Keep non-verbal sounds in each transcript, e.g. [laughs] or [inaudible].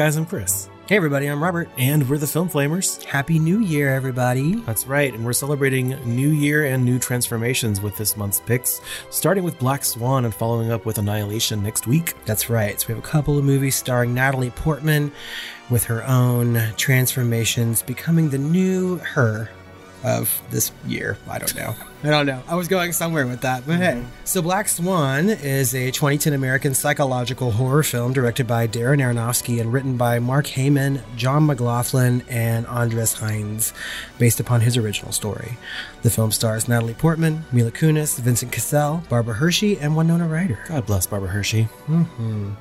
guys, I'm Chris. Hey everybody, I'm Robert. And we're the Film Flamers. Happy New Year, everybody. That's right, and we're celebrating New Year and new transformations with this month's picks, starting with Black Swan and following up with Annihilation next week. That's right. So we have a couple of movies starring Natalie Portman with her own transformations, becoming the new her of this year. I don't know. [laughs] I don't know. I was going somewhere with that, but hey. So, Black Swan is a 2010 American psychological horror film directed by Darren Aronofsky and written by Mark Heyman, John McLaughlin, and Andres Heinz, based upon his original story. The film stars Natalie Portman, Mila Kunis, Vincent Cassel, Barbara Hershey, and Winona Ryder. God bless Barbara Hershey. Mm-hmm.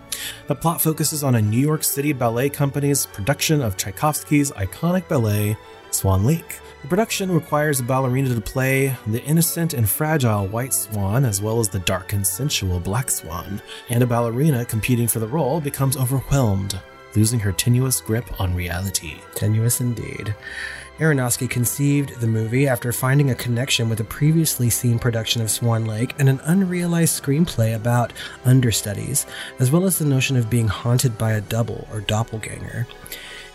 The plot focuses on a New York City ballet company's production of Tchaikovsky's iconic ballet, Swan Lake. The production requires a ballerina to play the innocent and fragile white swan as well as the dark and sensual black swan, and a ballerina competing for the role becomes overwhelmed, losing her tenuous grip on reality. Tenuous indeed. Aronofsky conceived the movie after finding a connection with a previously seen production of Swan Lake and an unrealized screenplay about understudies, as well as the notion of being haunted by a double or doppelganger.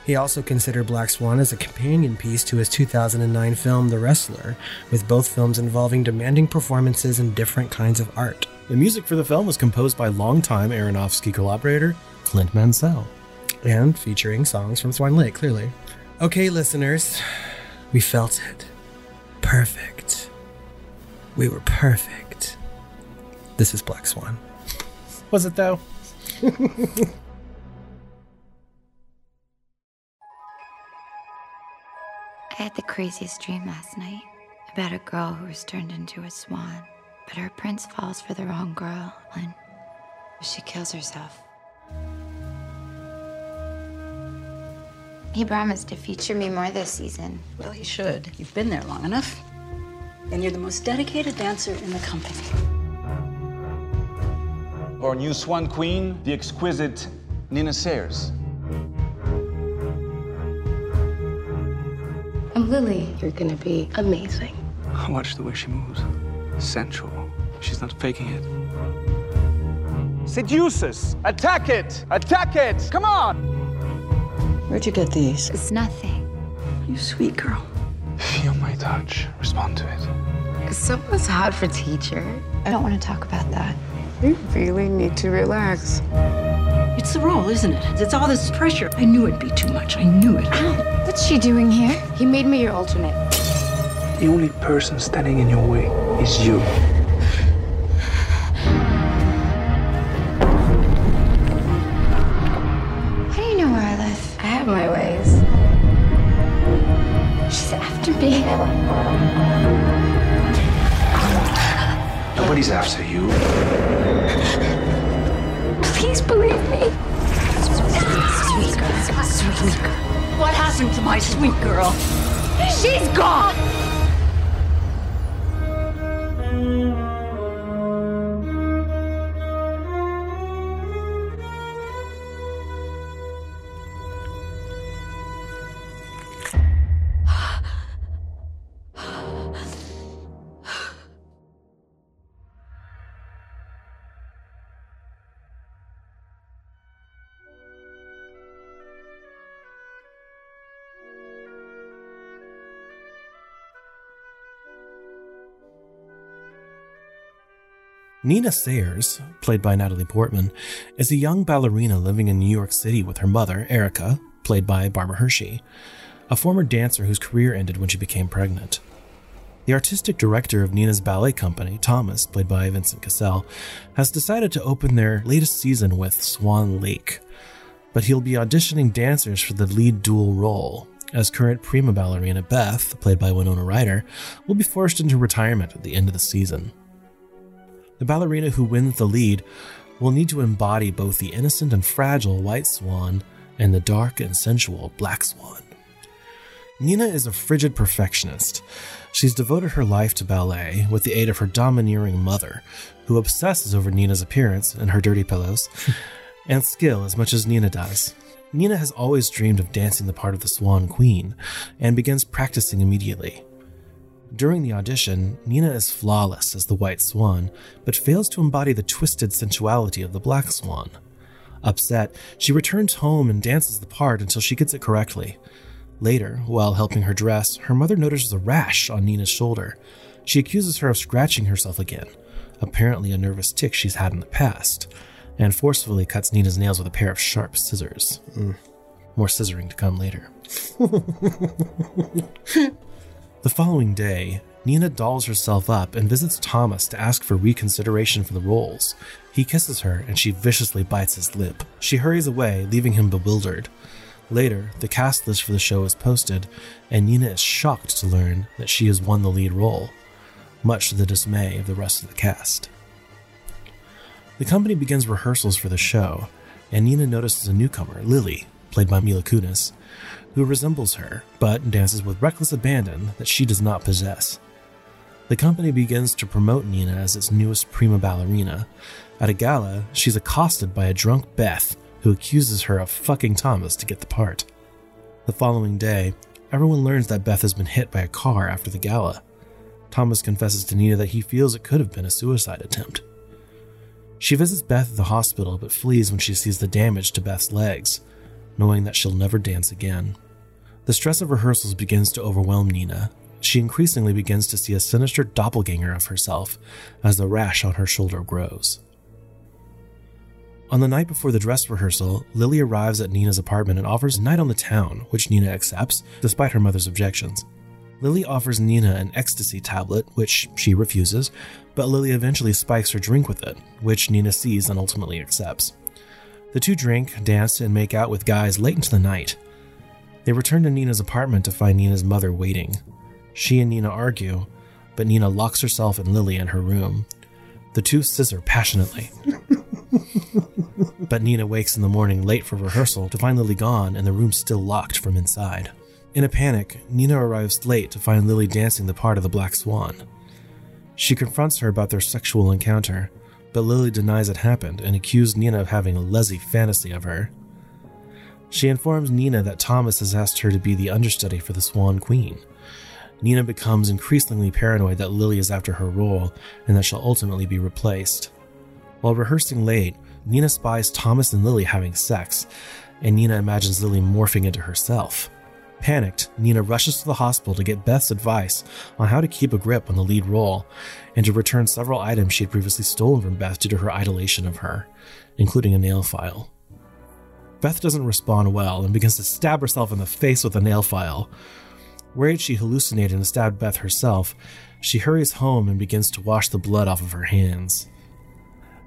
He also considered Black Swan as a companion piece to his 2009 film The Wrestler, with both films involving demanding performances and different kinds of art. The music for the film was composed by longtime Aronofsky collaborator Clint Mansell. And featuring songs from Swan Lake, clearly. Okay, listeners, we felt it. Perfect. We were perfect. This is Black Swan. Was it though? [laughs] I had the craziest dream last night about a girl who was turned into a swan. But her prince falls for the wrong girl and she kills herself. He promised to feature me more this season. Well, he should. You've been there long enough. And you're the most dedicated dancer in the company. Our new swan queen, the exquisite Nina Sayers. I'm Lily. You're gonna be amazing. Watch the way she moves. Sensual. She's not faking it. Seduce us! Attack it! Attack it! Come on! Where'd you get these? It's nothing. You sweet girl. Feel my touch. Respond to it. it. Is someone's hot for teacher? I don't want to talk about that. You really need to relax. It's the role, isn't it? It's all this pressure. I knew it'd be too much. I knew it. What's she doing here? He made me your alternate. The only person standing in your way is you. How do you know where I live? I have my ways. She's after me. Nobody's after you. Me. Sweet girl. Sweet girl. What happened to my sweet girl? She's gone. Nina Sayers, played by Natalie Portman, is a young ballerina living in New York City with her mother, Erica, played by Barbara Hershey, a former dancer whose career ended when she became pregnant. The artistic director of Nina's ballet company, Thomas, played by Vincent Cassel, has decided to open their latest season with Swan Lake, but he'll be auditioning dancers for the lead dual role, as current prima ballerina Beth, played by Winona Ryder, will be forced into retirement at the end of the season. The ballerina who wins the lead will need to embody both the innocent and fragile white swan and the dark and sensual black swan. Nina is a frigid perfectionist. She's devoted her life to ballet with the aid of her domineering mother, who obsesses over Nina's appearance and her dirty pillows, [laughs] and skill as much as Nina does. Nina has always dreamed of dancing the part of the Swan Queen and begins practicing immediately. During the audition, Nina is flawless as the White Swan, but fails to embody the twisted sensuality of the Black Swan. Upset, she returns home and dances the part until she gets it correctly. Later, while helping her dress, her mother notices a rash on Nina's shoulder. She accuses her of scratching herself again, apparently a nervous tic she's had in the past, and forcefully cuts Nina's nails with a pair of sharp scissors. Mm. More scissoring to come later. [laughs] the following day, Nina dolls herself up and visits Thomas to ask for reconsideration for the roles. He kisses her and she viciously bites his lip. She hurries away, leaving him bewildered. Later, the cast list for the show is posted, and Nina is shocked to learn that she has won the lead role, much to the dismay of the rest of the cast. The company begins rehearsals for the show, and Nina notices a newcomer, Lily, played by Mila Kunis, who resembles her, but dances with reckless abandon that she does not possess. The company begins to promote Nina as its newest prima ballerina. At a gala, she's accosted by a drunk Beth who accuses her of fucking Thomas to get the part. The following day, everyone learns that Beth has been hit by a car after the gala. Thomas confesses to Nina that he feels it could have been a suicide attempt. She visits Beth at the hospital but flees when she sees the damage to Beth's legs, knowing that she'll never dance again. The stress of rehearsals begins to overwhelm Nina. She increasingly begins to see a sinister doppelganger of herself as the rash on her shoulder grows. On the night before the dress rehearsal, Lily arrives at Nina's apartment and offers a night on the town, which Nina accepts, despite her mother's objections. Lily offers Nina an ecstasy tablet, which she refuses, but Lily eventually spikes her drink with it, which Nina sees and ultimately accepts. The two drink, dance, and make out with guys late into the night. They return to Nina's apartment to find Nina's mother waiting. She and Nina argue, but Nina locks herself and Lily in her room. The two scissor passionately. [laughs] but Nina wakes in the morning late for rehearsal to find Lily gone and the room still locked from inside. In a panic, Nina arrives late to find Lily dancing the part of the Black Swan. She confronts her about their sexual encounter, but Lily denies it happened and accuses Nina of having a lazy fantasy of her. She informs Nina that Thomas has asked her to be the understudy for the Swan Queen. Nina becomes increasingly paranoid that Lily is after her role and that she'll ultimately be replaced. While rehearsing late, Nina spies Thomas and Lily having sex, and Nina imagines Lily morphing into herself. Panicked, Nina rushes to the hospital to get Beth's advice on how to keep a grip on the lead role and to return several items she had previously stolen from Beth due to her idolation of her, including a nail file. Beth doesn't respond well and begins to stab herself in the face with a nail file. Worried she hallucinated and stabbed Beth herself, she hurries home and begins to wash the blood off of her hands.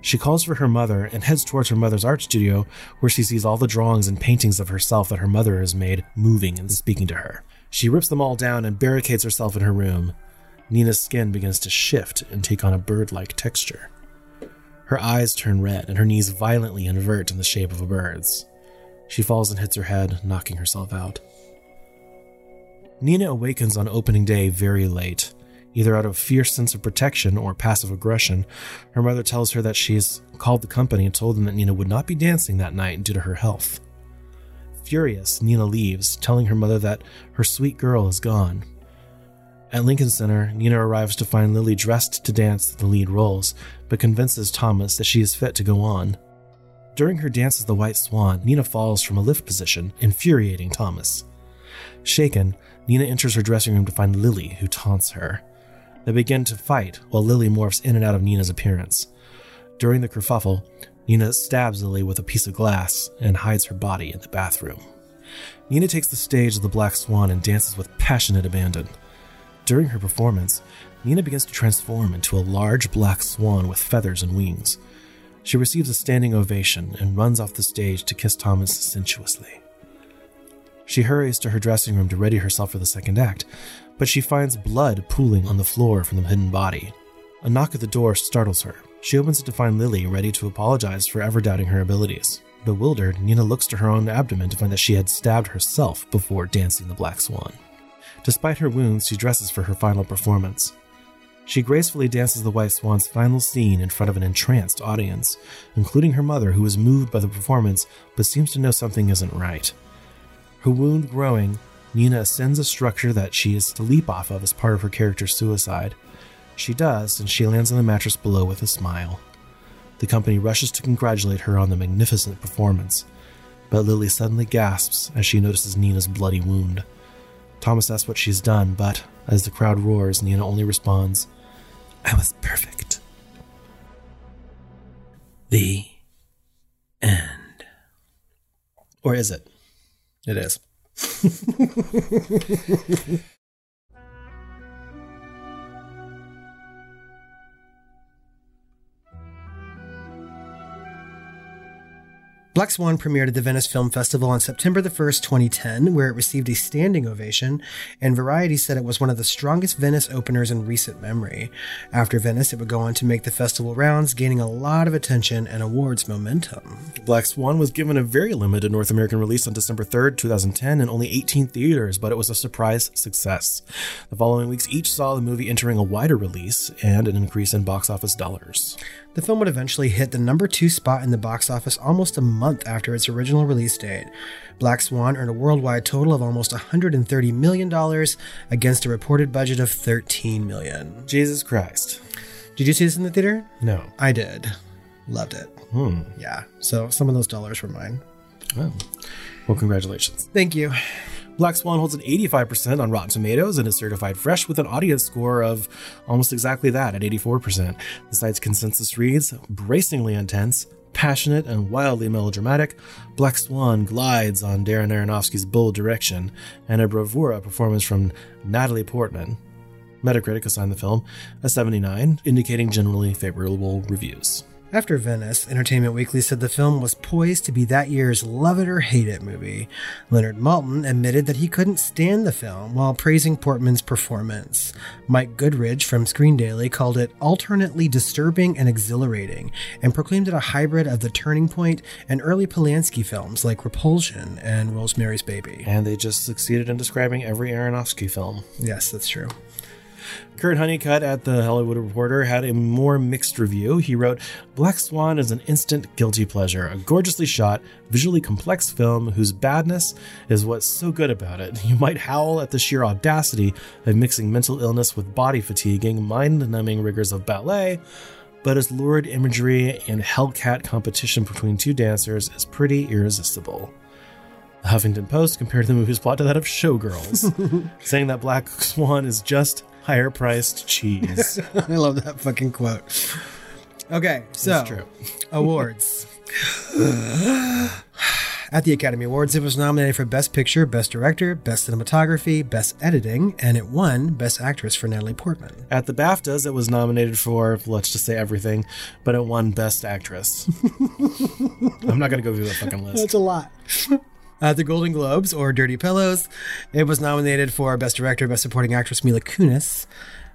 She calls for her mother and heads towards her mother's art studio, where she sees all the drawings and paintings of herself that her mother has made moving and speaking to her. She rips them all down and barricades herself in her room. Nina's skin begins to shift and take on a bird like texture. Her eyes turn red and her knees violently invert in the shape of a bird's. She falls and hits her head, knocking herself out. Nina awakens on opening day very late. Either out of fierce sense of protection or passive aggression, her mother tells her that she has called the company and told them that Nina would not be dancing that night due to her health. Furious, Nina leaves, telling her mother that her sweet girl is gone. At Lincoln Center, Nina arrives to find Lily dressed to dance the lead roles, but convinces Thomas that she is fit to go on. During her dance as the White Swan, Nina falls from a lift position, infuriating Thomas. Shaken, Nina enters her dressing room to find Lily, who taunts her. They begin to fight while Lily morphs in and out of Nina's appearance. During the kerfuffle, Nina stabs Lily with a piece of glass and hides her body in the bathroom. Nina takes the stage as the Black Swan and dances with passionate abandon. During her performance, Nina begins to transform into a large black swan with feathers and wings. She receives a standing ovation and runs off the stage to kiss Thomas sensuously. She hurries to her dressing room to ready herself for the second act, but she finds blood pooling on the floor from the hidden body. A knock at the door startles her. She opens it to find Lily ready to apologize for ever doubting her abilities. Bewildered, Nina looks to her own abdomen to find that she had stabbed herself before dancing the Black Swan. Despite her wounds, she dresses for her final performance. She gracefully dances the White Swan's final scene in front of an entranced audience, including her mother, who is moved by the performance but seems to know something isn't right. Her wound growing, Nina ascends a structure that she is to leap off of as part of her character's suicide. She does, and she lands on the mattress below with a smile. The company rushes to congratulate her on the magnificent performance, but Lily suddenly gasps as she notices Nina's bloody wound. Thomas asks what she's done, but as the crowd roars, Nina only responds, I was perfect. The end. Or is it? It is. [laughs] Black Swan premiered at the Venice Film Festival on September the 1st, 2010, where it received a standing ovation, and Variety said it was one of the strongest Venice openers in recent memory. After Venice, it would go on to make the festival rounds, gaining a lot of attention and awards momentum. Black Swan was given a very limited North American release on December 3rd, 2010, in only 18 theaters, but it was a surprise success. The following weeks each saw the movie entering a wider release and an increase in box office dollars. The film would eventually hit the number two spot in the box office almost a month after its original release date. Black Swan earned a worldwide total of almost $130 million against a reported budget of 13 million. Jesus Christ. Did you see this in the theater? No. I did. Loved it. Hmm. Yeah. So some of those dollars were mine. Oh. Well, congratulations. Thank you. Black Swan holds an 85% on Rotten Tomatoes and is certified fresh with an audience score of almost exactly that at 84%. The site's consensus reads bracingly intense, passionate, and wildly melodramatic. Black Swan glides on Darren Aronofsky's bold direction and a bravura performance from Natalie Portman. Metacritic assigned the film a 79, indicating generally favorable reviews. After Venice, Entertainment Weekly said the film was poised to be that year's love it or hate it movie. Leonard Maltin admitted that he couldn't stand the film while praising Portman's performance. Mike Goodridge from Screen Daily called it alternately disturbing and exhilarating, and proclaimed it a hybrid of The Turning Point and early Polanski films like Repulsion and Rosemary's Baby. And they just succeeded in describing every Aronofsky film. Yes, that's true. Kirk Honeycutt at the Hollywood Reporter had a more mixed review. He wrote, Black Swan is an instant guilty pleasure, a gorgeously shot, visually complex film whose badness is what's so good about it. You might howl at the sheer audacity of mixing mental illness with body fatiguing, mind numbing rigors of ballet, but its lurid imagery and Hellcat competition between two dancers is pretty irresistible. The Huffington Post compared the movie's plot to that of Showgirls, [laughs] saying that Black Swan is just higher priced cheese. [laughs] I love that fucking quote. Okay, so true. [laughs] awards. At the Academy Awards, it was nominated for Best Picture, Best Director, Best Cinematography, Best Editing, and it won Best Actress for Natalie Portman. At the BAFTAs, it was nominated for, let's just say everything, but it won Best Actress. [laughs] I'm not going to go through the fucking list. That's a lot. At the Golden Globes, or Dirty Pillows, it was nominated for Best Director, Best Supporting Actress Mila Kunis,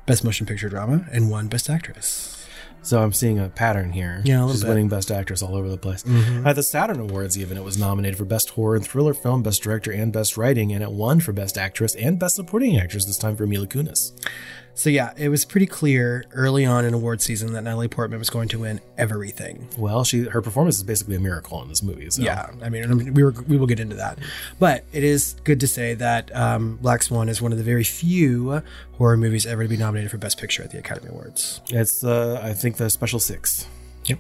Best Motion Picture Drama, and won Best Actress. So I'm seeing a pattern here. Yeah, a little She's bit. winning Best Actress all over the place. Mhm. At the Saturn Awards, even, it was nominated for Best Horror and Thriller Film, Best Director, and Best Writing, and it won for Best Actress and Best Supporting Actress, this time for Mila Kunis. So yeah, it was pretty clear early on in award season that Natalie Portman was going to win everything. Well, she her performance is basically a miracle in this movie. So. Yeah, I mean, I mean, we were we will get into that, but it is good to say that um, Black Swan is one of the very few horror movies ever to be nominated for Best Picture at the Academy Awards. It's, uh, I think, the special six. Yep.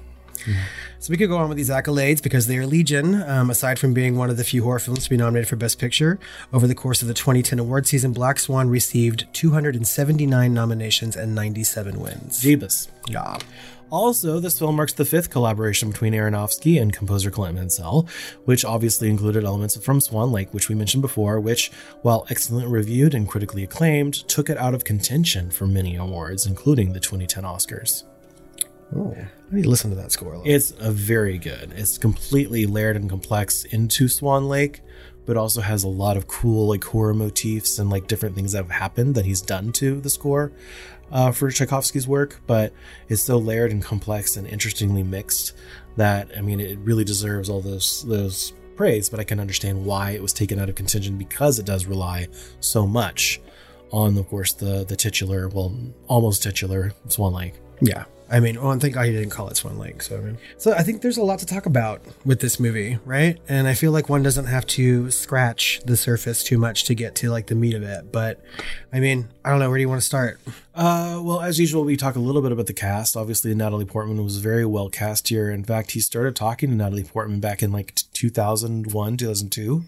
So we could go on with these accolades because they are legion. Um, aside from being one of the few horror films to be nominated for Best Picture, over the course of the 2010 award season, Black Swan received 279 nominations and 97 wins. Jeebus. Yeah. Also, this film marks the fifth collaboration between Aronofsky and composer Clint Mansell, which obviously included elements from Swan Lake, which we mentioned before, which, while excellently reviewed and critically acclaimed, took it out of contention for many awards, including the 2010 Oscars. Oh, I need to listen to that score. It's a very good. It's completely layered and complex into Swan Lake, but also has a lot of cool like horror motifs and like different things that have happened that he's done to the score uh, for Tchaikovsky's work. But it's so layered and complex and interestingly mixed that I mean it really deserves all those those praise, but I can understand why it was taken out of contention because it does rely so much on, of course, the the titular, well, almost titular Swan Lake. Yeah. I mean, well, I think I didn't call it Swan Lake. So, I mean, so I think there's a lot to talk about with this movie, right? And I feel like one doesn't have to scratch the surface too much to get to like the meat of it. But I mean, I don't know. Where do you want to start? Uh, well, as usual, we talk a little bit about the cast. Obviously, Natalie Portman was very well cast here. In fact, he started talking to Natalie Portman back in like 2001, 2002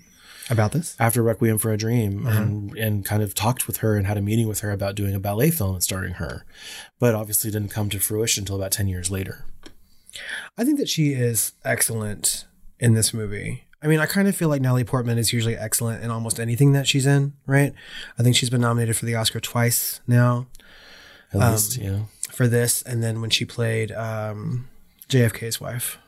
About this? after Requiem for a Dream and, and kind of talked with her and had a meeting with her about doing a ballet film and starring her. But obviously didn't come to fruition until about 10 years later. I think that she is excellent in this movie. I mean, I kind of feel like Natalie Portman is usually excellent in almost anything that she's in, right? I think she's been nominated for the Oscar twice now At least, yeah. for this, and then when she played um, JFK's wife.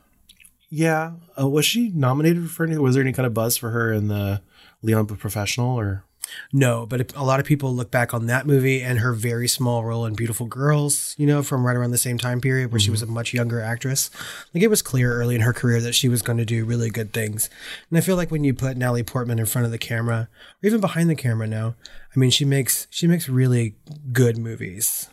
Yeah. Uh, was she nominated for any? Was there any kind of buzz for her in the Leon Professional or? No, but a lot of people look back on that movie and her very small role in Beautiful Girls, you know, from right around the same time period where she was a much younger actress. Like it was clear early in her career that she was going to do really good things. And I feel like when you put Natalie Portman in front of the camera or even behind the camera now, I mean, she makes she makes really good movies.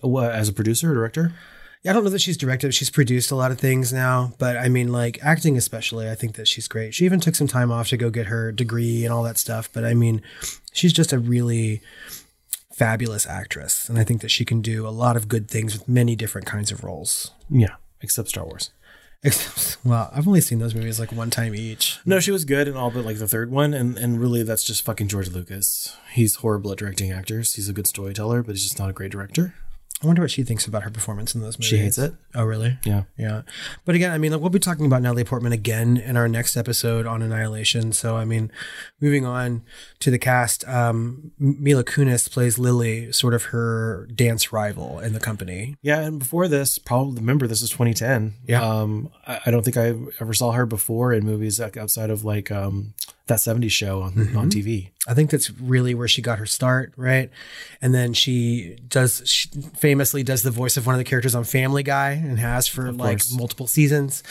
What, as a producer or director? Yeah, I don't know that she's directed. She's produced a lot of things now, but I mean, like acting especially, I think that she's great. She even took some time off to go get her degree and all that stuff. But I mean, she's just a really fabulous actress, and I think that she can do a lot of good things with many different kinds of roles. Yeah. Except Star Wars. Except, well, I've only seen those movies like one time each. No, she was good in all but like the third one, and and really that's just fucking George Lucas. He's horrible at directing actors. He's a good storyteller, but he's just not a great director. I wonder what she thinks about her performance in those movies. She hates it. Oh, really? Yeah. Yeah. But again, I mean, like, we'll be talking about Natalie Portman again in our next episode on Annihilation. So, I mean, moving on to the cast, um, Mila Kunis plays Lily, sort of her dance rival in the company. Yeah, and before this, probably remember this is 2010. Yeah. Um, I, I don't think I ever saw her before in movies outside of like um that 70s show on, mm-hmm. on TV. I think that's really where she got her start, right? And then she does she famously does the voice of one of the characters on Family Guy and has for like course. multiple seasons.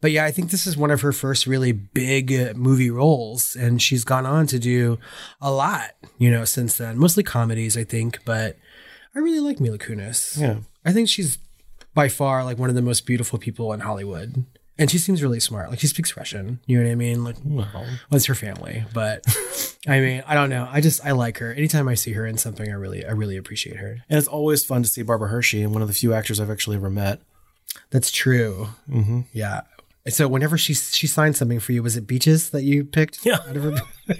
But yeah, I think this is one of her first really big movie roles and she's gone on to do a lot, you know, since then. Mostly comedies, I think, but I really like Mila Kunis. Yeah. I think she's by far like one of the most beautiful people in Hollywood. And she seems really smart. Like she speaks Russian. You know what I mean? Like Well, it's her family, but I mean, I don't know. I just I like her. Anytime I see her in something, I really I really appreciate her. and it's always fun to see Barbara Hershey, and one of the few actors I've actually ever met. That's true. Mm-hmm. Yeah. So whenever she she signed something for you, was it Beaches that you picked? Yeah. out of her- [laughs]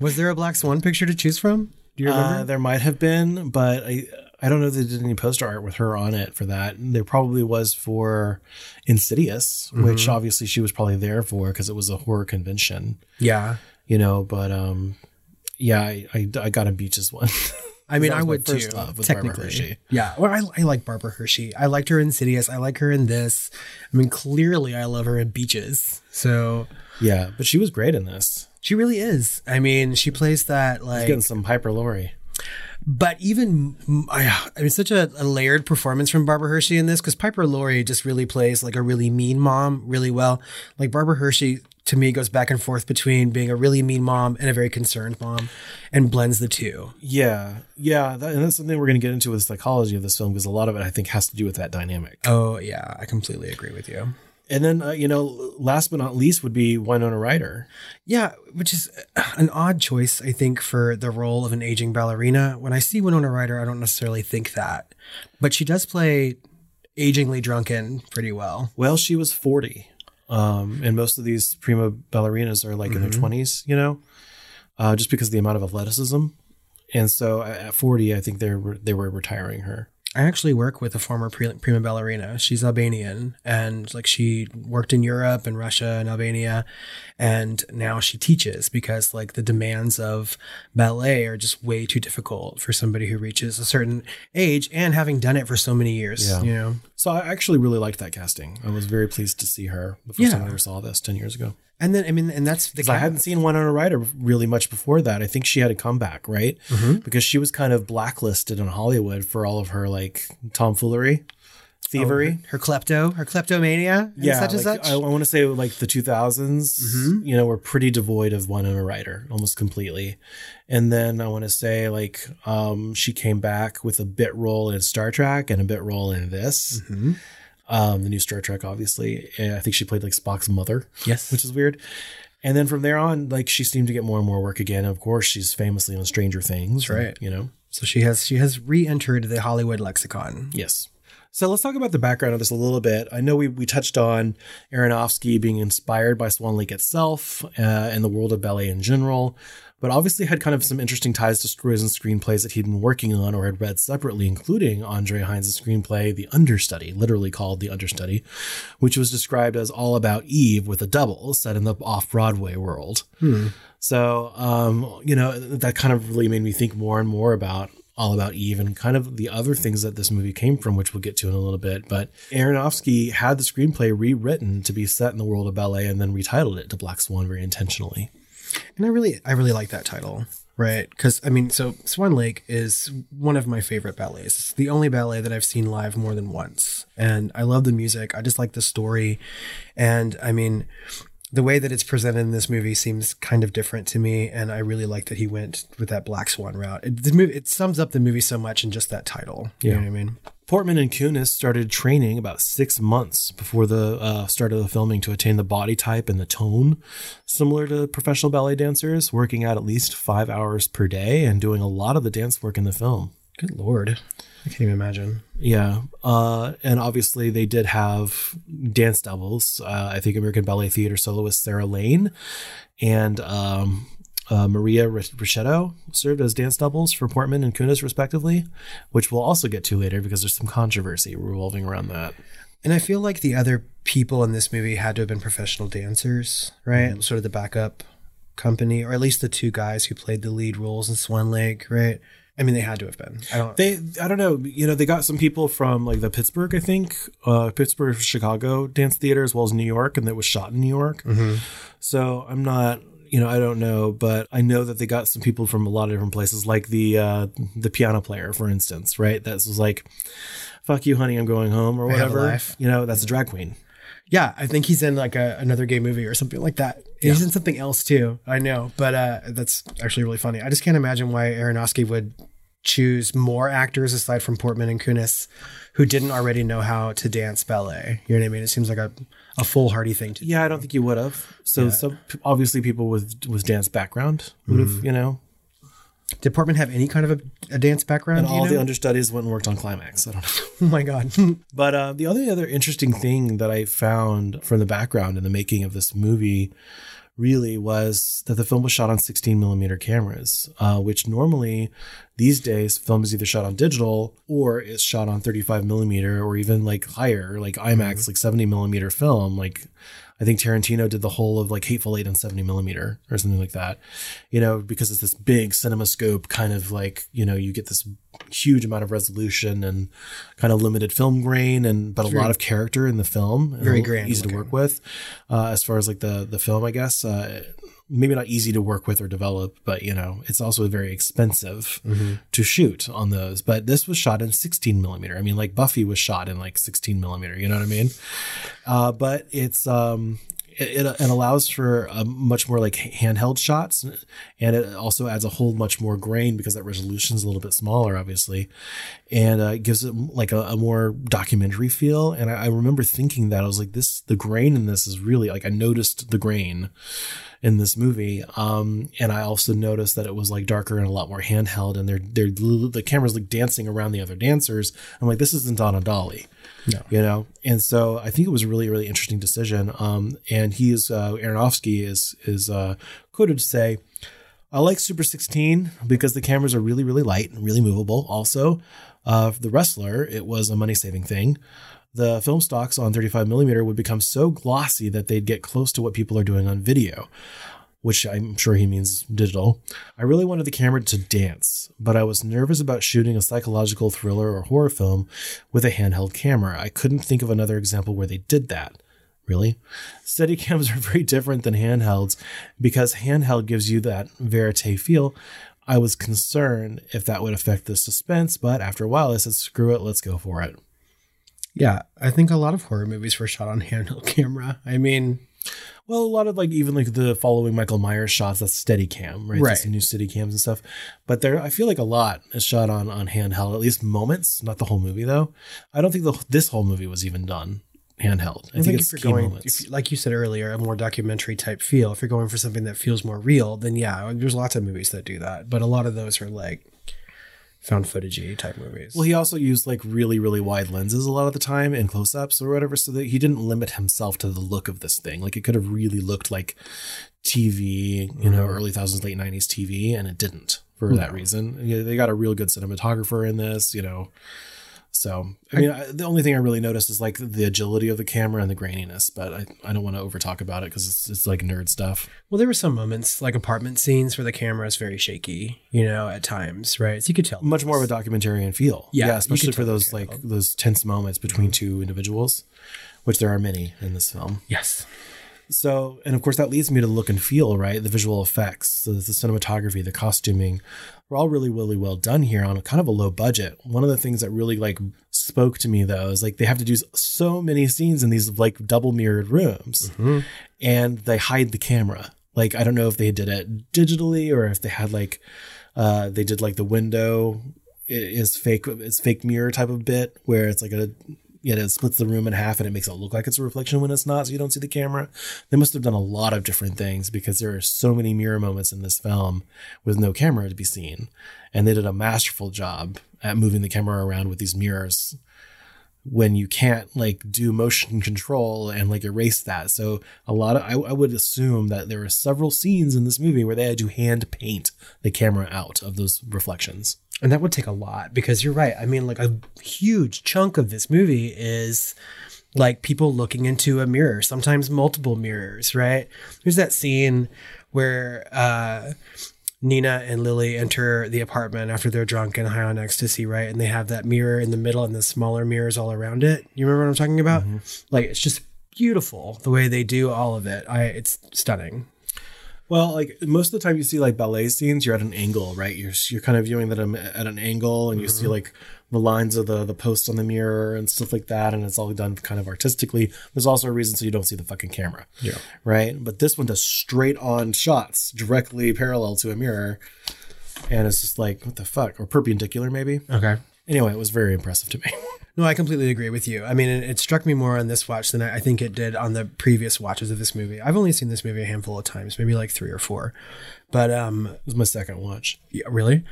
was there a Black Swan picture to choose from? Do you remember? Uh, there might have been, but I I don't know if they did any poster art with her on it for that. There probably was for Insidious, which obviously she was probably there for because it was a horror convention, yeah. you know. But um, yeah, I I, I got a Beaches one. [laughs] I mean, I would first too. love with Barbara technically, Hershey. yeah. Well, I, I like Barbara Hershey. I liked her in Insidious. I like her in this. I mean, clearly, I love her in Beaches. So yeah, but she was great in this. she really is. I mean, she plays that She's like getting some Piper Laurie. But even I, I mean, such a, a layered performance from Barbara Hershey in this because Piper Laurie just really plays like a really mean mom really well. Like Barbara Hershey to me goes back and forth between being a really mean mom and a very concerned mom, and blends the two. Yeah, yeah, that, and that's something we're going to get into with the psychology of this film because a lot of it I think has to do with that dynamic. Oh yeah, I completely agree with you. And then uh, you know, last but not least would be Winona Ryder. Yeah, which is an odd choice, I think, for the role of an aging ballerina. When I see Winona Ryder, I don't necessarily think that, but she does play agingly drunken pretty well. Well, she was 40. Um, and most of these prima ballerinas are like in their 20s, you know, uh, just because of the amount of athleticism. And so at at 40, I think they were, they were retiring her. I actually work with a former prima ballerina. She's Albanian and like she worked in Europe and Russia and Albania and now she teaches because like the demands of ballet are just way too difficult for somebody who reaches a certain age and having done it for so many years, Yeah. you know. So I actually really liked that casting. I was very pleased to see her the first Yeah. time I ever saw this 10 years ago. And then I mean and that's the 'Cause I hadn't seen Winona Ryder really much before that. I think she had a comeback, right? Because she was kind of blacklisted in Hollywood for all of her like tomfoolery thievery. her, her klepto, her kleptomania, and yeah, such and such. I, I want to say like the 2000s, Mhm. you know, were pretty devoid of Winona Ryder almost completely. And then I want to say like um, she came back with a bit role in Star Trek and a bit role in this. Mhm. Um, the new Star Trek, obviously. I think she played like Spock's mother. Yes. which is weird. And then from there on, like she seemed to get more and more work again. Of course, she's famously on Stranger Things. Right. You know. So she has she has re-entered the Hollywood lexicon. Yes. So let's talk about the background of this a little bit. I know we, we touched on Aronofsky being inspired by Swan Lake itself uh, and the world of ballet in general, but obviously had kind of some interesting ties to stories and screenplays that he'd been working on or had read separately, including Andre Heinz' screenplay, The Understudy, literally called The Understudy, which was described as all about Eve with a double set in the off Broadway world. Hmm. So, um, you know, that kind of really made me think more and more about all about Eve and kind of the other things that this movie came from, which we'll get to in a little bit. But Aronofsky had the screenplay rewritten to be set in the world of ballet and then retitled it to Black Swan very intentionally. And I really I really like that title. Right. Because, I mean, so Swan Lake is one of my favorite ballets. It's the only ballet that I've seen live more than once. And I love the music. I just like the story. And I mean, the way that it's presented in this movie seems kind of different to me. And I really like that he went with that Black Swan route. It, the movie, it sums up the movie so much in just that title. You Yeah. know what I mean? Portman and Kunis started training about six months before the uh, start of the filming to attain the body type and the tone similar to professional ballet dancers, working out at least five hours per day and doing a lot of the dance work in the film. Good Lord. I can't even imagine. Yeah. Uh, and obviously, they did have dance doubles. Uh, I think American Ballet Theater soloist Sarah Lane and um, uh, Maria Riccetto served as dance doubles for Portman and Kunis, respectively, which we'll also get to later because there's some controversy revolving around that. And I feel like the other people in this movie had to have been professional dancers, right? Sort of the backup company, or at least the two guys who played the lead roles in Swan Lake, right? I mean, they had to have been. I don't. They, I don't know. You know, they got some people from like the Pittsburgh, I think, uh, Pittsburgh, Chicago dance theater, as well as New York, and that was shot in New York. Mhm. So I'm not, you know, I don't know, but I know that they got some people from a lot of different places, like the uh, the piano player, for instance, right? That was like, "Fuck you, honey, I'm going home" or I have a whatever. You know, that's a drag queen. Yeah, I think he's in like a, another gay movie or something like that. He's in something else too. I know, but uh, that's actually really funny. I just can't imagine why Aronofsky would choose more actors aside from Portman and Kunis who didn't already know how to dance ballet. You know what I mean? It seems like a, a foolhardy thing to do. Yeah, I don't think you would have. So Yeah. some obviously people with with dance background would have, Mhm. you know, Did Portman have any kind of a, a dance background? and do all the understudies went and worked on Climax. I don't know. [laughs] oh my god. [laughs] But uh, the other other interesting thing that I found from the background in the making of this movie really was that the film was shot on 16 millimeter cameras, uh, which normally these days film is either shot on digital or it's shot on 35 millimeter or even like higher, like IMAX, like 70 millimeter film. Like I think Tarantino did the whole of like Hateful Eight on 70 millimeter or something like that, you know, because it's this big cinemascope kind of like, you know, you get this huge amount of resolution and kind of limited film grain and, but a Very- lot of character in the film. very a grand Easy to work with. Uh, as far as like the, the film, I guess, uh, maybe not easy to work with or develop, but you know, it's also very expensive Mhm. to shoot on those. But this was shot in 16 millimeter. I mean, like Buffy was shot in like 16 millimeter. You know what I mean? Uh, but it's um, it, it, it allows for a much more like handheld shots, and it also adds a whole much more grain because that resolution is a little bit smaller, obviously, and uh, it gives it like a, a more documentary feel. And I, I remember thinking that I was like, this the grain in this is really like I noticed the grain in this movie. Um, and I also noticed that it was like darker and a lot more handheld, and they're they're the camera's like dancing around the other dancers. I'm like, this isn't on a dolly, No. you know. And so I think it was a really really interesting decision. Um, and he is uh, Aronofsky is is uh, quoted to say. I like Super 16 because the cameras are really, really light and really movable. Also, uh, for the wrestler, it was a money saving thing. The film stocks on 35 millimeter would become so glossy that they'd get close to what people are doing on video, which I'm sure he means digital. I really wanted the camera to dance, but I was nervous about shooting a psychological thriller or horror film with a handheld camera. I couldn't think of another example where they did that. Really? Steadicams [laughs] are very different than handhelds because handheld gives you that verite feel. I was concerned if that would affect the suspense, but after a while I said, screw it, let's go for it. Yeah, I think a lot of horror movies were shot on [laughs] handheld camera. I mean, Well, a lot of like even like the following Michael Myers shots, that's steady cam, right? Right. New city cams and stuff. But there, I feel like a lot is shot on on handheld, at least moments, not the whole movie though. I don't think the, this whole movie was even done handheld. I, I, think it's if you're going, moments. if, like you said earlier, a more documentary type feel. If you're going for something that feels more real, then yeah, there's lots of movies that do that. But a lot of those are like found footagey type movies. Well, he also used like really, really wide lenses a lot of the time in close ups or whatever, so that he didn't limit himself to the look of this thing. Like it could have really looked like TV, you know, mm-hmm. early thousands, late nineties TV, and it didn't for hmm. that reason. They got a real good cinematographer in this, you know. So, I mean, I, the only thing I really noticed is like the agility of the camera and the graininess, but I, I don't want to over talk about it because it's, it's like nerd stuff. Well, there were some moments like apartment scenes where the camera is very shaky, you know, at times, right? So you could tell. Much more of a documentarian feel. Yeah, you especially for those like those tense moments between two individuals, which there are many in this film. Yes. So, and of course, that leads me to look and feel, right? The visual effects, the, the cinematography, the costuming, were all really, really well done here on a kind of a low budget. One of the things that really like spoke to me though is like they have to do so many scenes in these like double mirrored rooms and they hide the camera. Like, I don't know if they did it digitally or if they had like, uh, they did like the window is fake, it's fake mirror type of bit where it's like a, you know, it splits the room in half and it makes it look like it's a reflection when it's not, so you don't see the camera. They must have done a lot of different things because there are so many mirror moments in this film with no camera to be seen. And they did a masterful job at moving the camera around with these mirrors when you can't like do motion control and like erase that. So a lot of I, I would assume that there were several scenes in this movie where they had to hand paint the camera out of those reflections. And that would take a lot because you're right. I mean, like a huge chunk of this movie is like people looking into a mirror, sometimes multiple mirrors, right? There's that scene where uh, Nina and Lily enter the apartment after they're drunk and high on ecstasy, right? And they have that mirror in the middle and the smaller mirrors all around it. You remember what I'm talking about? Mm-hmm. Like it's just beautiful the way they do all of it. I it's stunning. Well, like most of the time you see like ballet scenes, you're at an angle, right? You're you're kind of viewing that um, at an angle, and you see mm-hmm. like the lines of the the post on the mirror and stuff like that, and it's all done kind of artistically. There's also a reason so you don't see the fucking camera, Yeah. right? But this one does straight on shots directly parallel to a mirror, and it's just like what the fuck, or perpendicular maybe. Okay. Anyway, it was very impressive to me. [laughs] No, I completely agree with you. I mean, it, it struck me more on this watch than I, I think it did on the previous watches of this movie. I've only seen this movie a handful of times, maybe like three or four. But um, it was my second watch. Yeah, really?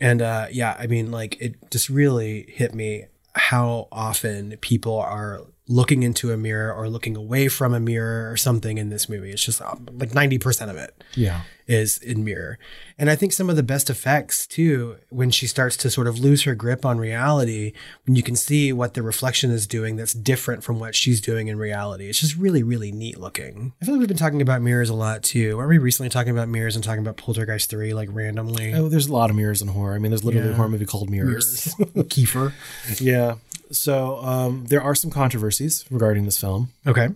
And uh, yeah, I mean, like it just really hit me how often people are looking into a mirror or looking away from a mirror or something in this movie. It's just um, like 90% of it Yeah. is in mirror. And I think some of the best effects too, when she starts to sort of lose her grip on reality, when you can see what the reflection is doing that's different from what she's doing in reality. It's just really, really neat looking. I feel like we've been talking about mirrors a lot too. Weren't we recently talking about mirrors and talking about Poltergeist 3 like randomly? Oh, there's a lot of mirrors in horror. I mean, there's literally Yeah. a horror movie called Mirrors. [laughs] Kiefer. [laughs] yeah. So um, there are some controversies regarding this film. Okay.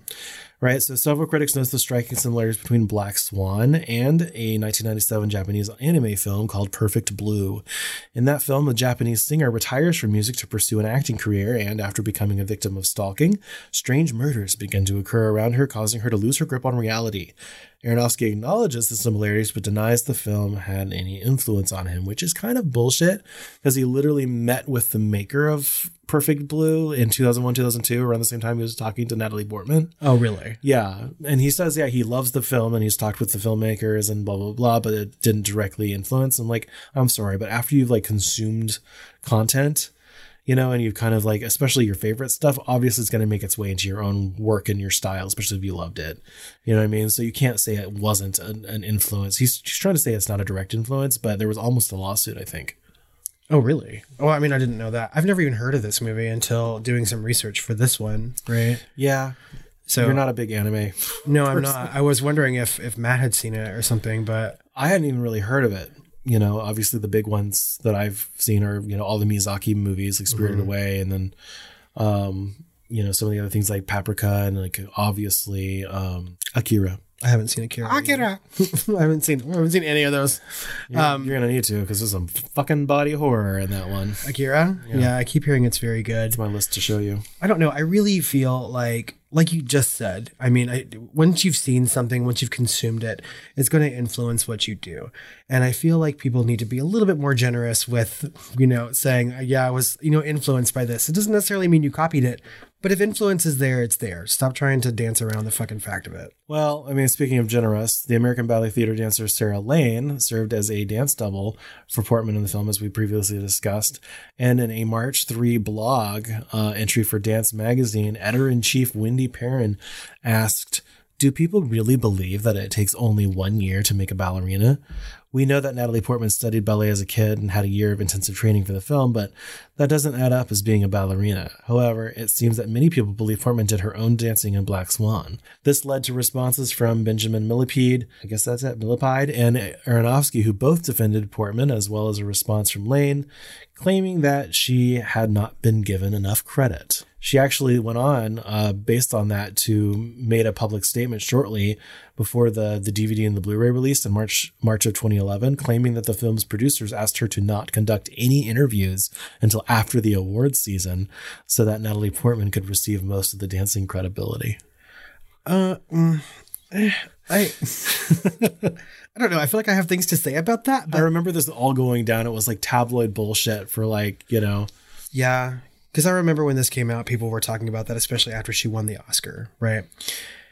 Right. So several critics notice the striking similarities between Black Swan and a 1997 Japanese anime film called Perfect Blue. In that film, a Japanese singer retires from music to pursue an acting career, and after becoming a victim of stalking, strange murders begin to occur around her, causing her to lose her grip on reality. Aronofsky acknowledges the similarities but denies the film had any influence on him, which is kind of bullshit because he literally met with the maker of Perfect Blue in 2001, 2002, around the same time he was talking to Natalie Portman. Oh, really? Yeah. And he says, yeah, he loves the film and he's talked with the filmmakers and blah, blah, blah, but it didn't directly influence. I'm like, I'm sorry, but after you've like consumed content, you know, and you've kind of like, especially your favorite stuff, obviously it's going to make its way into your own work and your style, especially if you loved it. You know what I mean? So you can't say it wasn't an, an influence. He's, he's trying to say it's not a direct influence, but there was almost a lawsuit, I think. Oh, really? Oh, I mean, I didn't know that. I've never even heard of this movie until doing some research for this one. Right. Yeah. So You're not a big anime. No, I'm not. I was wondering if if Matt had seen it or something, but I hadn't even really heard of it. You know, obviously the big ones that I've seen are, you know, all the Miyazaki movies, like Spirited Mhm. Away, and then, um, you know, some of the other things like Paprika and like obviously um, Akira. I haven't seen Akira. Akira. [laughs] I haven't seen. I haven't seen any of those. You're, Um, you're gonna need to because there's some fucking body horror in that one. Akira. Yeah. I keep hearing it's very good. It's my list to show you. I don't know. I really feel like, like you just said. I mean, I, once you've seen something, once you've consumed it, it's going to influence what you do. And I feel like people need to be a little bit more generous with, you know, saying, "Yeah, I was, you know, influenced by this." It doesn't necessarily mean you copied it, but if influence is there, it's there. Stop trying to dance around the fucking fact of it. Well, I mean, speaking of generous, the American Ballet Theater dancer Sarah Lane served as a dance double for Portman in the film, as we previously discussed. And in a March 3 blog uh, entry for Dance Magazine, editor in chief Wendy Perrin asked, Do people really believe that it takes only one year to make a ballerina? We know that Natalie Portman studied ballet as a kid and had a year of intensive training for the film, but that doesn't add up as being a ballerina. However, it seems that many people believe Portman did her own dancing in Black Swan. This led to responses from Benjamin Millepied, I guess that's it, Millepied, and Aronofsky, who both defended Portman, as well as a response from Lane, claiming that she had not been given enough credit. She actually went on, uh, based on that, to made a public statement shortly before the, the DVD and the Blu-ray released in March March of 2011, claiming that the film's producers asked her to not conduct any interviews until after the awards season, so that Natalie Portman could receive most of the dancing credibility. Uh, mm, eh, I, [laughs] I don't know. I feel like I have things to say about that, But I remember this all going down. It was like tabloid bullshit for like you know. yeah, because I remember when this came out, people were talking about that, especially after she won the Oscar, right?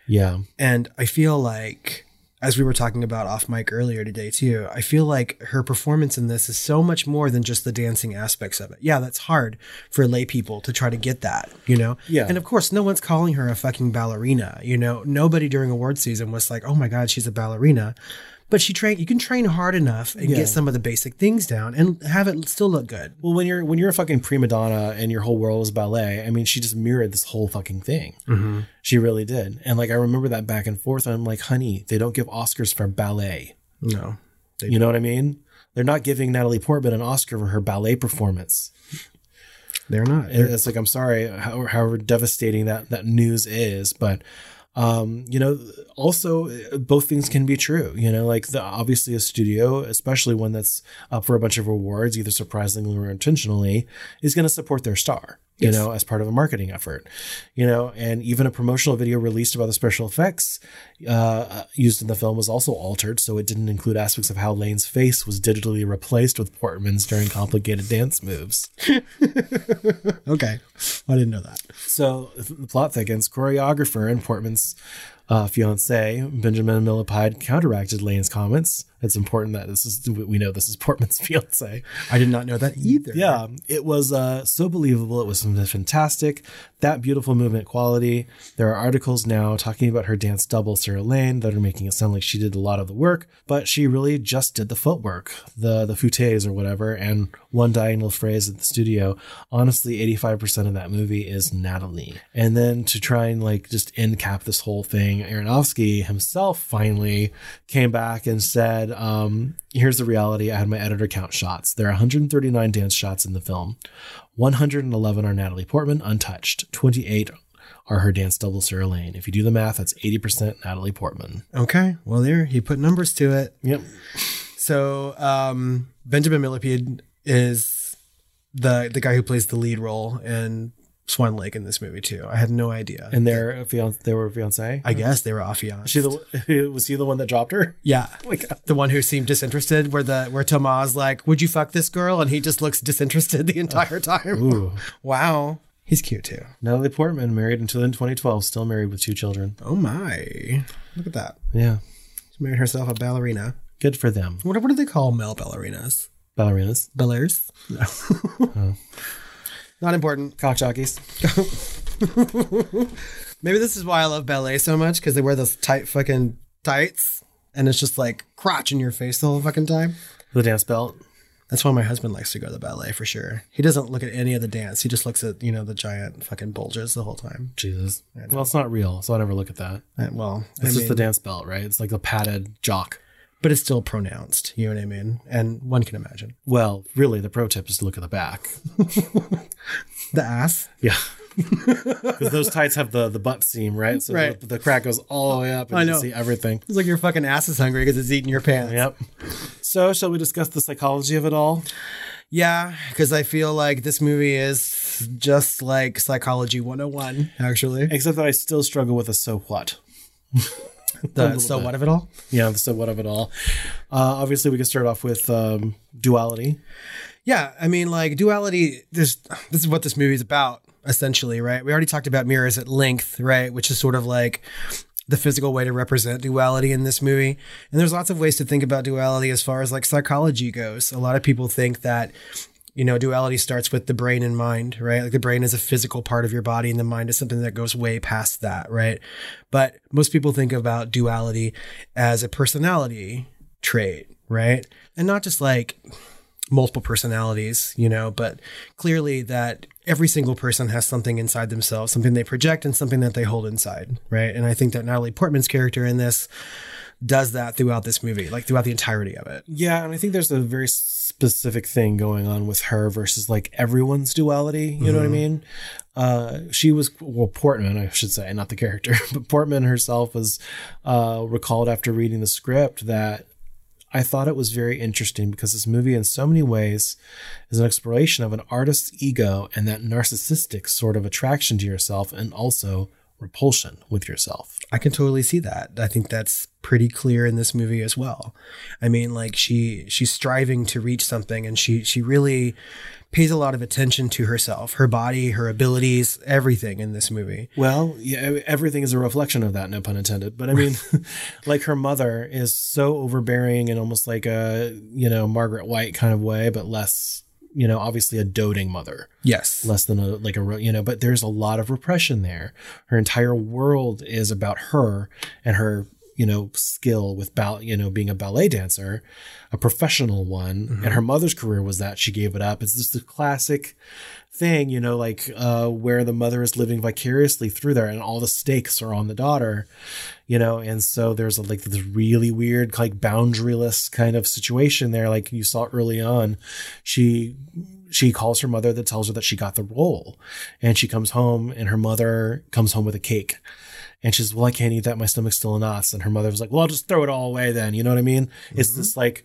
Yeah, And I feel like, as we were talking about off mic earlier today, too, I feel like her performance in this is so much more than just the dancing aspects of it. Yeah, that's hard for lay people to try to get that, you know? Yeah. And of course, no one's calling her a fucking ballerina, you know? Nobody during award season was like, oh my God, she's a ballerina. But she trained, you can train hard enough and Yeah. get some of the basic things down and have it still look good. Well, when you're when you're a fucking prima donna and your whole world is ballet, I mean, she just mirrored this whole fucking thing. Mm-hmm. She really did. And like I remember that back and forth. And I'm like, honey, they don't give Oscars for ballet. No. You know what I mean? They're not giving Natalie Portman an Oscar for her ballet performance. They're not. And It's like I'm sorry, however devastating that that news is, but um, you know, also both things can be true. You know, like the obviously a studio, especially one that's up for a bunch of awards, either surprisingly or intentionally, is going to support their star. You Yes. know, as part of a marketing effort, you know, and even a promotional video released about the special effects uh, used in the film was also altered, so it didn't include aspects of how Lane's face was digitally replaced with Portman's during complicated dance moves. [laughs] okay. I didn't know that. So the plot thickens. Choreographer and Portman's uh, fiance Benjamin Millepied counteracted Lane's comments. It's important that this is we know this is [laughs] Portman's fiance. I did not know that either. Yeah, it was uh, so believable. It was fantastic. That beautiful movement quality. There are articles now talking about her dance double Sarah Lane that are making it sound like she did a lot of the work, but she really just did the footwork, the the fouettés or whatever. And one diagonal phrase at the studio. Honestly, eighty five percent of that movie is Natalie. And then to try and like just end cap this whole thing, Aronofsky himself finally came back and said, um, here's the reality. I had my editor count shots. There are 139 dance shots in the film. 111 are Natalie Portman, untouched. 28 are her dance double Sarah Lane. If you do the math, that's 80% Natalie Portman. Okay. Well, there he put numbers to it. Yep. So um, Benjamin Millepied is the the guy who plays the lead role in Swan Lake in this movie too. I had no idea. And their fiance, they were fiance. I guess they were affianced. She the [laughs] was he the one that dropped her? yeah, [laughs] Oh the one who seemed disinterested. Where the where Thomas like, "Would you fuck this girl?" and he just looks disinterested the entire time. Ooh. Wow, he's cute too. Natalie Portman married until in 2012, still married with two children. Oh my, look at that. Yeah, She married herself a ballerina. good for them. What what do they call male ballerinas? Ballerinas, Ballers? No. [laughs] Oh. Not important. cock jockeys. [laughs] Maybe this is why I love ballet so much because they wear those tight fucking tights and it's just like crotch in your face the whole fucking time. The dance belt. That's why my husband likes to go to the ballet for sure. He doesn't look at any of the dance. He just looks at, you know, the giant fucking bulges the whole time. Jesus. Well, it's not real, so I never look at that. Well, It's I just mean, the dance belt, right? It's like the padded jock. But it's still pronounced. You know what I mean? And one can imagine. Well, really, the pro tip is to look at the back. [laughs] The ass. Yeah. [laughs] Because those tights have the the butt seam, right? So Right. The, the crack goes all the way up, and I you know. see everything. It's like your fucking ass is hungry because it's eating your pants. Yep. So, shall we discuss the psychology of it all? Yeah, because I feel like this movie is just like Psychology 101, actually. Except that I still struggle with a so what. [laughs] [laughs] The so bit. what of it all? Yeah, the so what of it all. Uh, obviously, we can start off with um, duality. Yeah, I mean, like duality. This this is what this movie is about, essentially, right? We already talked about mirrors at length, right? Which is sort of like the physical way to represent duality in this movie. And there's lots of ways to think about duality as far as like psychology goes. A lot of people think that you know duality starts with the brain and mind, right? Like the brain is a physical part of your body, and the mind is something that goes way past that, right? But most people think about duality as a personality trait, right? And not just like multiple personalities, you know, but clearly that every single person has something inside themselves, something they project and something that they hold inside, right? And I think that Natalie Portman's character in this does that throughout this movie, like throughout the entirety of it. Yeah, and I think there's a very specific thing going on with her versus like everyone's duality. You know what I mean? Uh, she was well, Portman, I should say, not the character, [laughs] but Portman herself was uh, recalled after reading the script that I thought it was very interesting because this movie, in so many ways, is an exploration of an artist's ego and that narcissistic sort of attraction to yourself, and also repulsion with yourself. I can totally see that. I think that's pretty clear in this movie as well. I mean, like she she's striving to reach something and she she really pays a lot of attention to herself, her body, her abilities, everything in this movie. Well, yeah, everything is a reflection of that, no pun intended. But I mean, [laughs] like her mother is so overbearing and almost like a, you know, Margaret White kind of way, but less, you know, obviously a doting mother. Yes. Less than a, like a, you know, but there's a lot of repression there. Her entire world is about her and her, you know, skill with ball, you know, being a ballet dancer, a professional one. And her mother's career was that she gave it up. It's just the classic thing, you know, like uh, where the mother is living vicariously through there and all the stakes are on the daughter, you know, and so there's a, like this really weird, like boundaryless kind of situation there. Like you saw early on, she she calls her mother that tells her that she got the role and she comes home and her mother comes home with a cake and she's well i can't eat that. My stomach's still in knots and her mother was like well i'll just throw it all away then. You know what i mean? It's mm-hmm. this like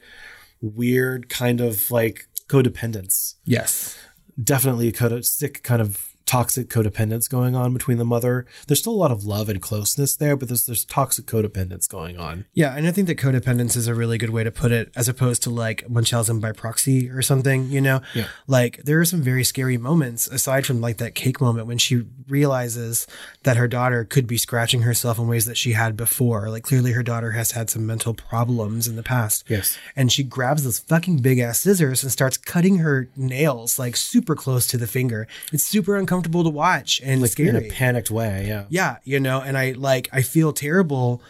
weird kind of like codependence. Yes. definitely a code sick kind of toxic codependence going on between the mother there's still a lot of love and closeness there but there's there's toxic codependence going on Yeah, and I think that codependence is a really good way to put it, as opposed to like Munchausen by proxy or something. You know, Yeah. like there are some very scary moments aside from like that cake moment when she realizes that her daughter could be scratching herself in ways that she had before. Like clearly, her daughter has had some mental problems in the past. Yes. and she grabs those fucking big ass scissors and starts cutting her nails like super close to the finger. It's super uncomfortable to watch and like scary in a panicked way yeah. Yeah you know and i like i feel terrible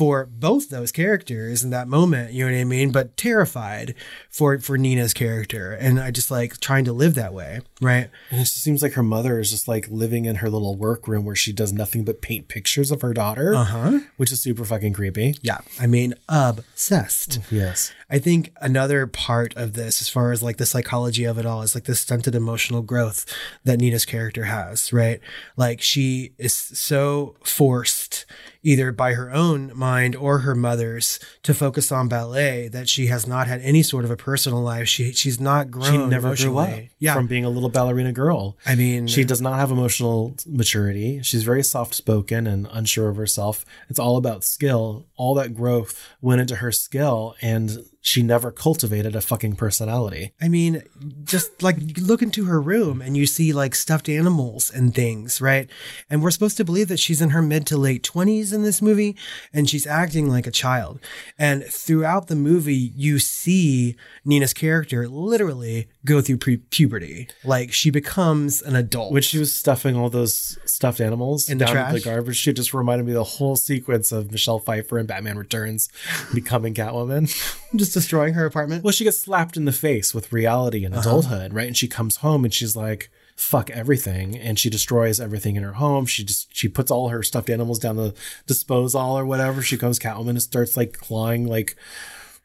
for both those characters in that moment you know what i mean but terrified for for nina's character and i just like trying to live that way right And it just seems like her mother is just like living in her little workroom where she does nothing but paint pictures of her daughter, uh-huh which is super fucking creepy. yeah i mean obsessed Yes. I think another part of this, as far as like the psychology of it all, is like the stunted emotional growth that Nina's character has, right? Like she is so forced either by her own mind or her mother's to focus on ballet that she has not had any sort of a personal life. She she's not grown. She never grew up. Yeah. from being a little ballerina girl. I mean, She does not have emotional maturity. She's very soft spoken and unsure of herself. It's all about skill. All that growth went into her skill, and she never cultivated a fucking personality. I mean, just like look into her room and you see like stuffed animals and things, right? And we're supposed to believe that she's in her mid to late 20s in this movie and she's acting like a child. And throughout the movie, you see Nina's character literally go through pre- puberty. Like she becomes an adult. When she was stuffing all those stuffed animals In the down trash? the garbage, she just reminded me of the whole sequence of Michelle Pfeiffer in Batman Returns [laughs] becoming Catwoman. [laughs] just destroying her apartment. Well, she gets slapped in the face with reality and uh-huh. adulthood, right? And she comes home and she's like, fuck everything. And she destroys everything in her home. She just, she puts all her stuffed animals down the disposal or whatever. She comes Catwoman and starts like clawing like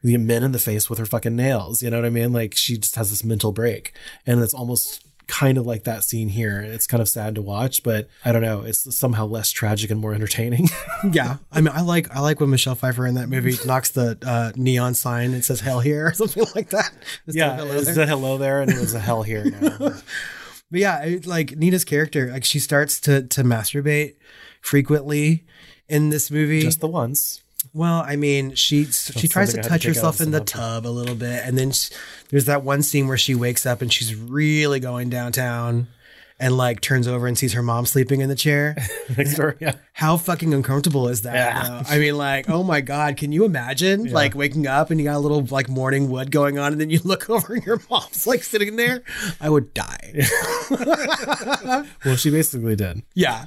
the men in the face with her fucking nails. You know what I mean? Like she just has this mental break. And it's almost kind of like that scene here. It's kind of sad to watch, but I don't know. It's somehow less tragic and more entertaining. [laughs] yeah, I mean, I like I like when Michelle Pfeiffer in that movie knocks the uh, neon sign and says "Hell here" [laughs] or something like that. Instead yeah, hello there. the hello there, and it was a hell here. Now. [laughs] But yeah, it, like Nina's character, like she starts to to masturbate frequently in this movie. Just the once. Well, I mean, she she tries to had to touch herself in the tub a little bit, and then she, there's that one scene where she wakes up and she's really going downtown, and like turns over and sees her mom sleeping in the chair. [laughs] Yeah. How fucking uncomfortable is that? Yeah. I mean, like, oh my god, can you imagine like waking up and you got a little like morning wood going on, and then you look [laughs] over and your mom's like sitting there? I would die. [laughs] Well, she basically did. Yeah.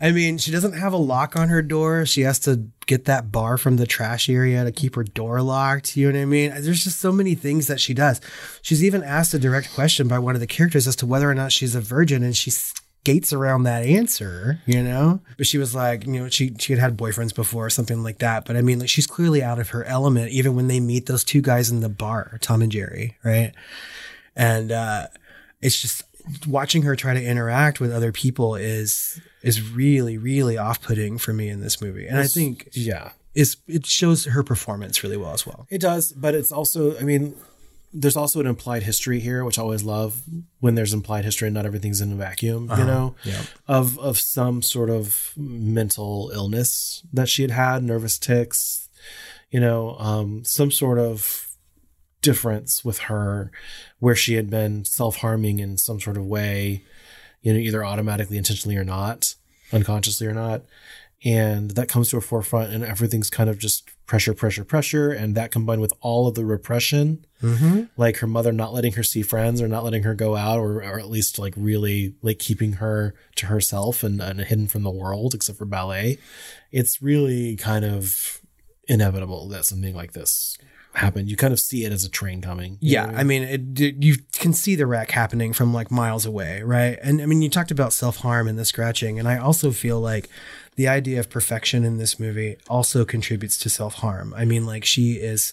I mean, she doesn't have a lock on her door. She has to get that bar from the trash area to keep her door locked. You know what I mean? There's just so many things that she does. She's even asked a direct question by one of the characters as to whether or not she's a virgin, and she skates around that answer, you know? But she was like, you know, she she had had boyfriends before or something like that. But I mean, like she's clearly out of her element, even when they meet those two guys in the bar, Tom and Jerry, right? And uh it's just watching her try to interact with other people is is really really off-putting for me in this movie and i think Yeah. is it shows her performance really well as well It does, but it's also, I mean, there's also an implied history here, which I always love when there's implied history and not everything's in a vacuum, you know, yeah. of of some sort of mental illness that she had had, nervous tics, you know, um, some sort of difference with her where she had been self-harming in some sort of way, you know, either automatically, intentionally or not, unconsciously or not. And that comes to a forefront and everything's kind of just pressure, pressure, pressure. And that combined with all of the repression, mm-hmm. like her mother not letting her see friends or not letting her go out or, or at least like really like keeping her to herself and, and hidden from the world except for ballet. It's really kind of inevitable that something like this happened. You kind of see it as a train coming. yeah know? i mean it, you can see the wreck happening from like miles away right and i mean you talked about self-harm and the scratching and i also feel like the idea of perfection in this movie also contributes to self-harm i mean like she is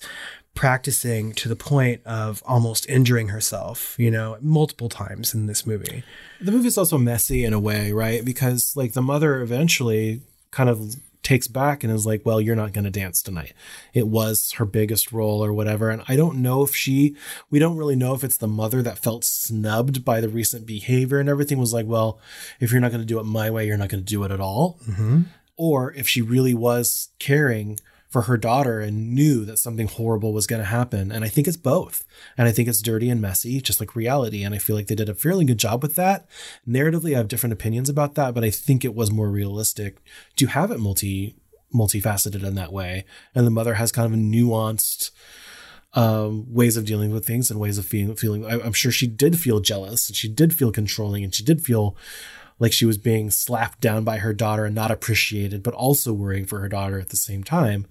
practicing to the point of almost injuring herself you know multiple times in this movie the movie's also messy in a way, right? Because like the mother eventually kind of takes back and is like, "Well, you're not going to dance tonight." It was her biggest role or whatever, and I don't know if she we don't really know if it's the mother that felt snubbed by the recent behavior and everything was like, "Well, if you're not going to do it my way, you're not going to do it at all." Mm-hmm. Or if she really was caring for her daughter and knew that something horrible was going to happen. And I think it's both. And I think it's dirty and messy, just like reality. And I feel like they did a fairly good job with that. Narratively, I have different opinions about that, but I think it was more realistic to have it multi multifaceted in that way. And the mother has kind of a nuanced um, ways of dealing with things and ways of feeling. feeling I, I'm sure she did feel jealous and she did feel controlling and she did feel like she was being slapped down by her daughter and not appreciated, but also worrying for her daughter at the same time.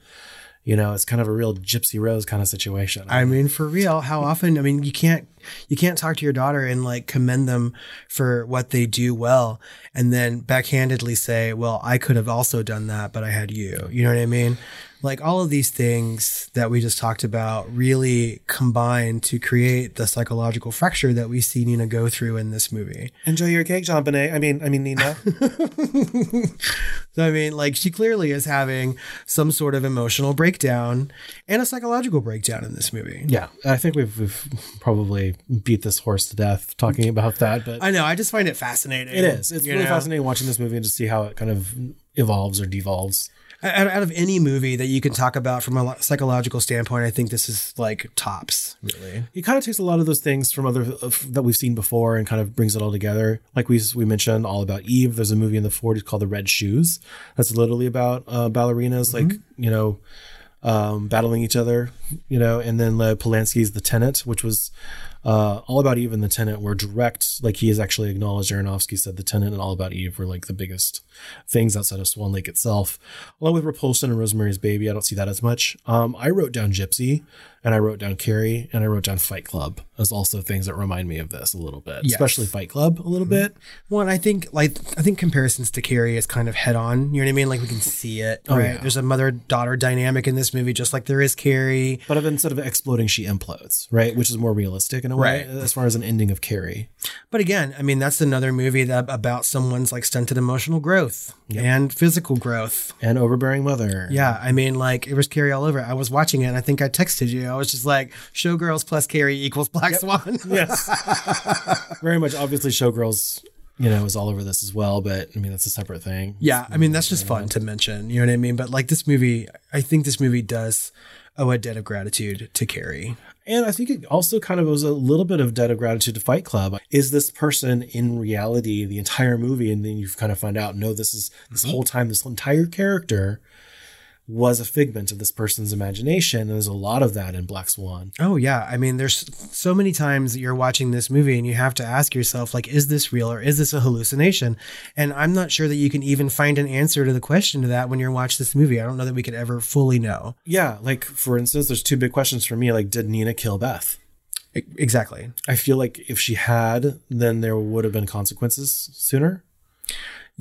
You know, it's kind of a real Gypsy Rose kind of situation. I mean, for real, how often? I mean, you can't you can't talk to your daughter and like commend them for what they do well, and then backhandedly say, "Well, I could have also done that, but I had you." You know what I mean? Like all of these things that we just talked about really combine to create the psychological fracture that we see Nina go through in this movie. Enjoy your cake, JonBenét. I mean, I mean Nina. [laughs] So I mean, like she clearly is having some sort of emotional breakdown and a psychological breakdown in this movie. yeah, I think we've, we've probably beat this horse to death talking about that, but I know. I just find it fascinating. it is. It's really know? fascinating watching this movie and to see how it kind of evolves or devolves. Out, out of any movie that you can talk about from a psychological standpoint, I think this is like tops, really. He kind of takes a lot of those things from other of, that we've seen before and kind of brings it all together. Like we we mentioned, all about Eve. There's a movie in the 40s called The Red Shoes. That's literally about uh, ballerinas, like you know, um, battling each other. You know, and then uh, Polanski's The Tenant, which was uh, all about Eve and The Tenant were direct. Like he has actually acknowledged. Aronofsky said The Tenant and All About Eve were like the biggest things outside of Swan Lake itself, along with Repulsion and Rosemary's Baby. I don't see that as much. Um, I wrote down Gypsy and I wrote down Carrie, and I wrote down Fight Club as also things that remind me of this a little bit, Yes. especially Fight Club a little mm-hmm. bit. One, I think like I think comparisons to Carrie is kind of head on. You know what I mean? Like we can see it. Oh, right? yeah. There's a mother daughter dynamic in this movie, just like there is Carrie. But instead of exploding, she implodes, right? Which is more realistic in a way, Right. Uh, as far as an ending of Carrie. But again, I mean that's another movie that about someone's like stunted emotional growth and physical growth. And overbearing mother. Yeah, I mean like it was Carrie all over. I was watching it and I think I texted you. I was just like Showgirls plus Carrie equals Black Swan. [laughs] Yes. Very much. Obviously, Showgirls, you know, is all over this as well. But I mean, that's a separate thing. Yeah, I mean that's just fun to mention. You know what I mean? But like this movie, I think this movie does owe a debt of gratitude to Carrie. And I think it also kind of was a little bit of debt of gratitude to Fight Club. Is this person in reality the entire movie? And then you kind of find out, no, this is this mm-hmm. whole time, this entire character was a figment of this person's imagination. And there's a lot of that in Black Swan. Oh yeah, I mean there's so many times that you're watching this movie and you have to ask yourself like is this real or is this a hallucination? And I'm not sure that you can even find an answer to the question to that when you're watching this movie. I don't know that we could ever fully know. Yeah. Like, for instance, there's two big questions for me. Like, did Nina kill Beth? Exactly. I feel like if she had, then there would have been consequences sooner.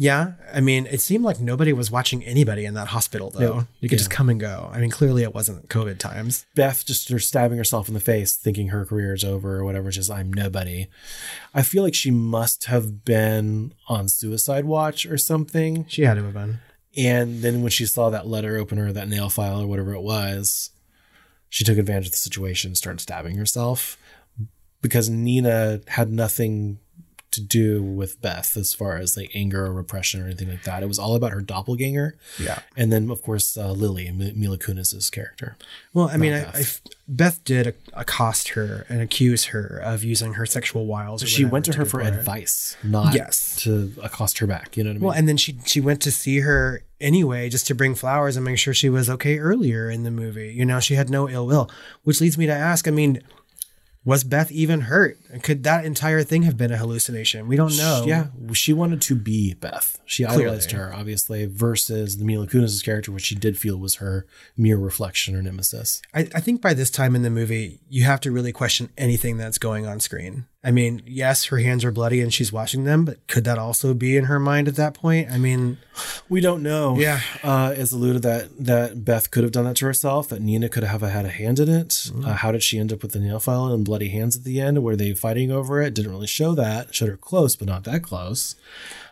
Yeah, I mean, it seemed like nobody was watching anybody in that hospital though. No. You could Yeah. just come and go. I mean, clearly it wasn't COVID times. Beth just her stabbing herself in the face, thinking her career is over or whatever, just I'm nobody. I feel like she must have been on suicide watch or something. She had to have been. And then when she saw that letter opener, that nail file or whatever it was, she took advantage of the situation and started stabbing herself because Nina had nothing to do with Beth as far as like anger or repression or anything like that. It was all about her doppelganger. Yeah. And then, of course, uh, Lily, M- Mila Kunis's character. Well, I mean, I, Beth. Beth did accost her and accuse her of using her sexual wiles. She went to her for it. advice, not Yes. to accost her back. You know what I mean? Well, and then she she went to see her anyway, just to bring flowers and make sure she was okay earlier in the movie. You know, she had no ill will, which leads me to ask. I mean, was Beth even hurt? Could that entire thing have been a hallucination? We don't know. Yeah, she wanted to be Beth. She Clearly. idolized her, obviously, versus the Mila Kunis' character, which she did feel was her mere reflection or nemesis. I, I think by this time in the movie, you have to really question anything that's going on screen. I mean, yes, her hands are bloody and she's washing them, but could that also be in her mind at that point? I mean, We don't know. Yeah. uh, it's alluded that that Beth could have done that to herself. That Nina could have had a hand in it. Mm. Uh, how did she end up with the nail file and bloody hands at the end? Were they fighting over it? Didn't really show that. Showed her close, but not that close.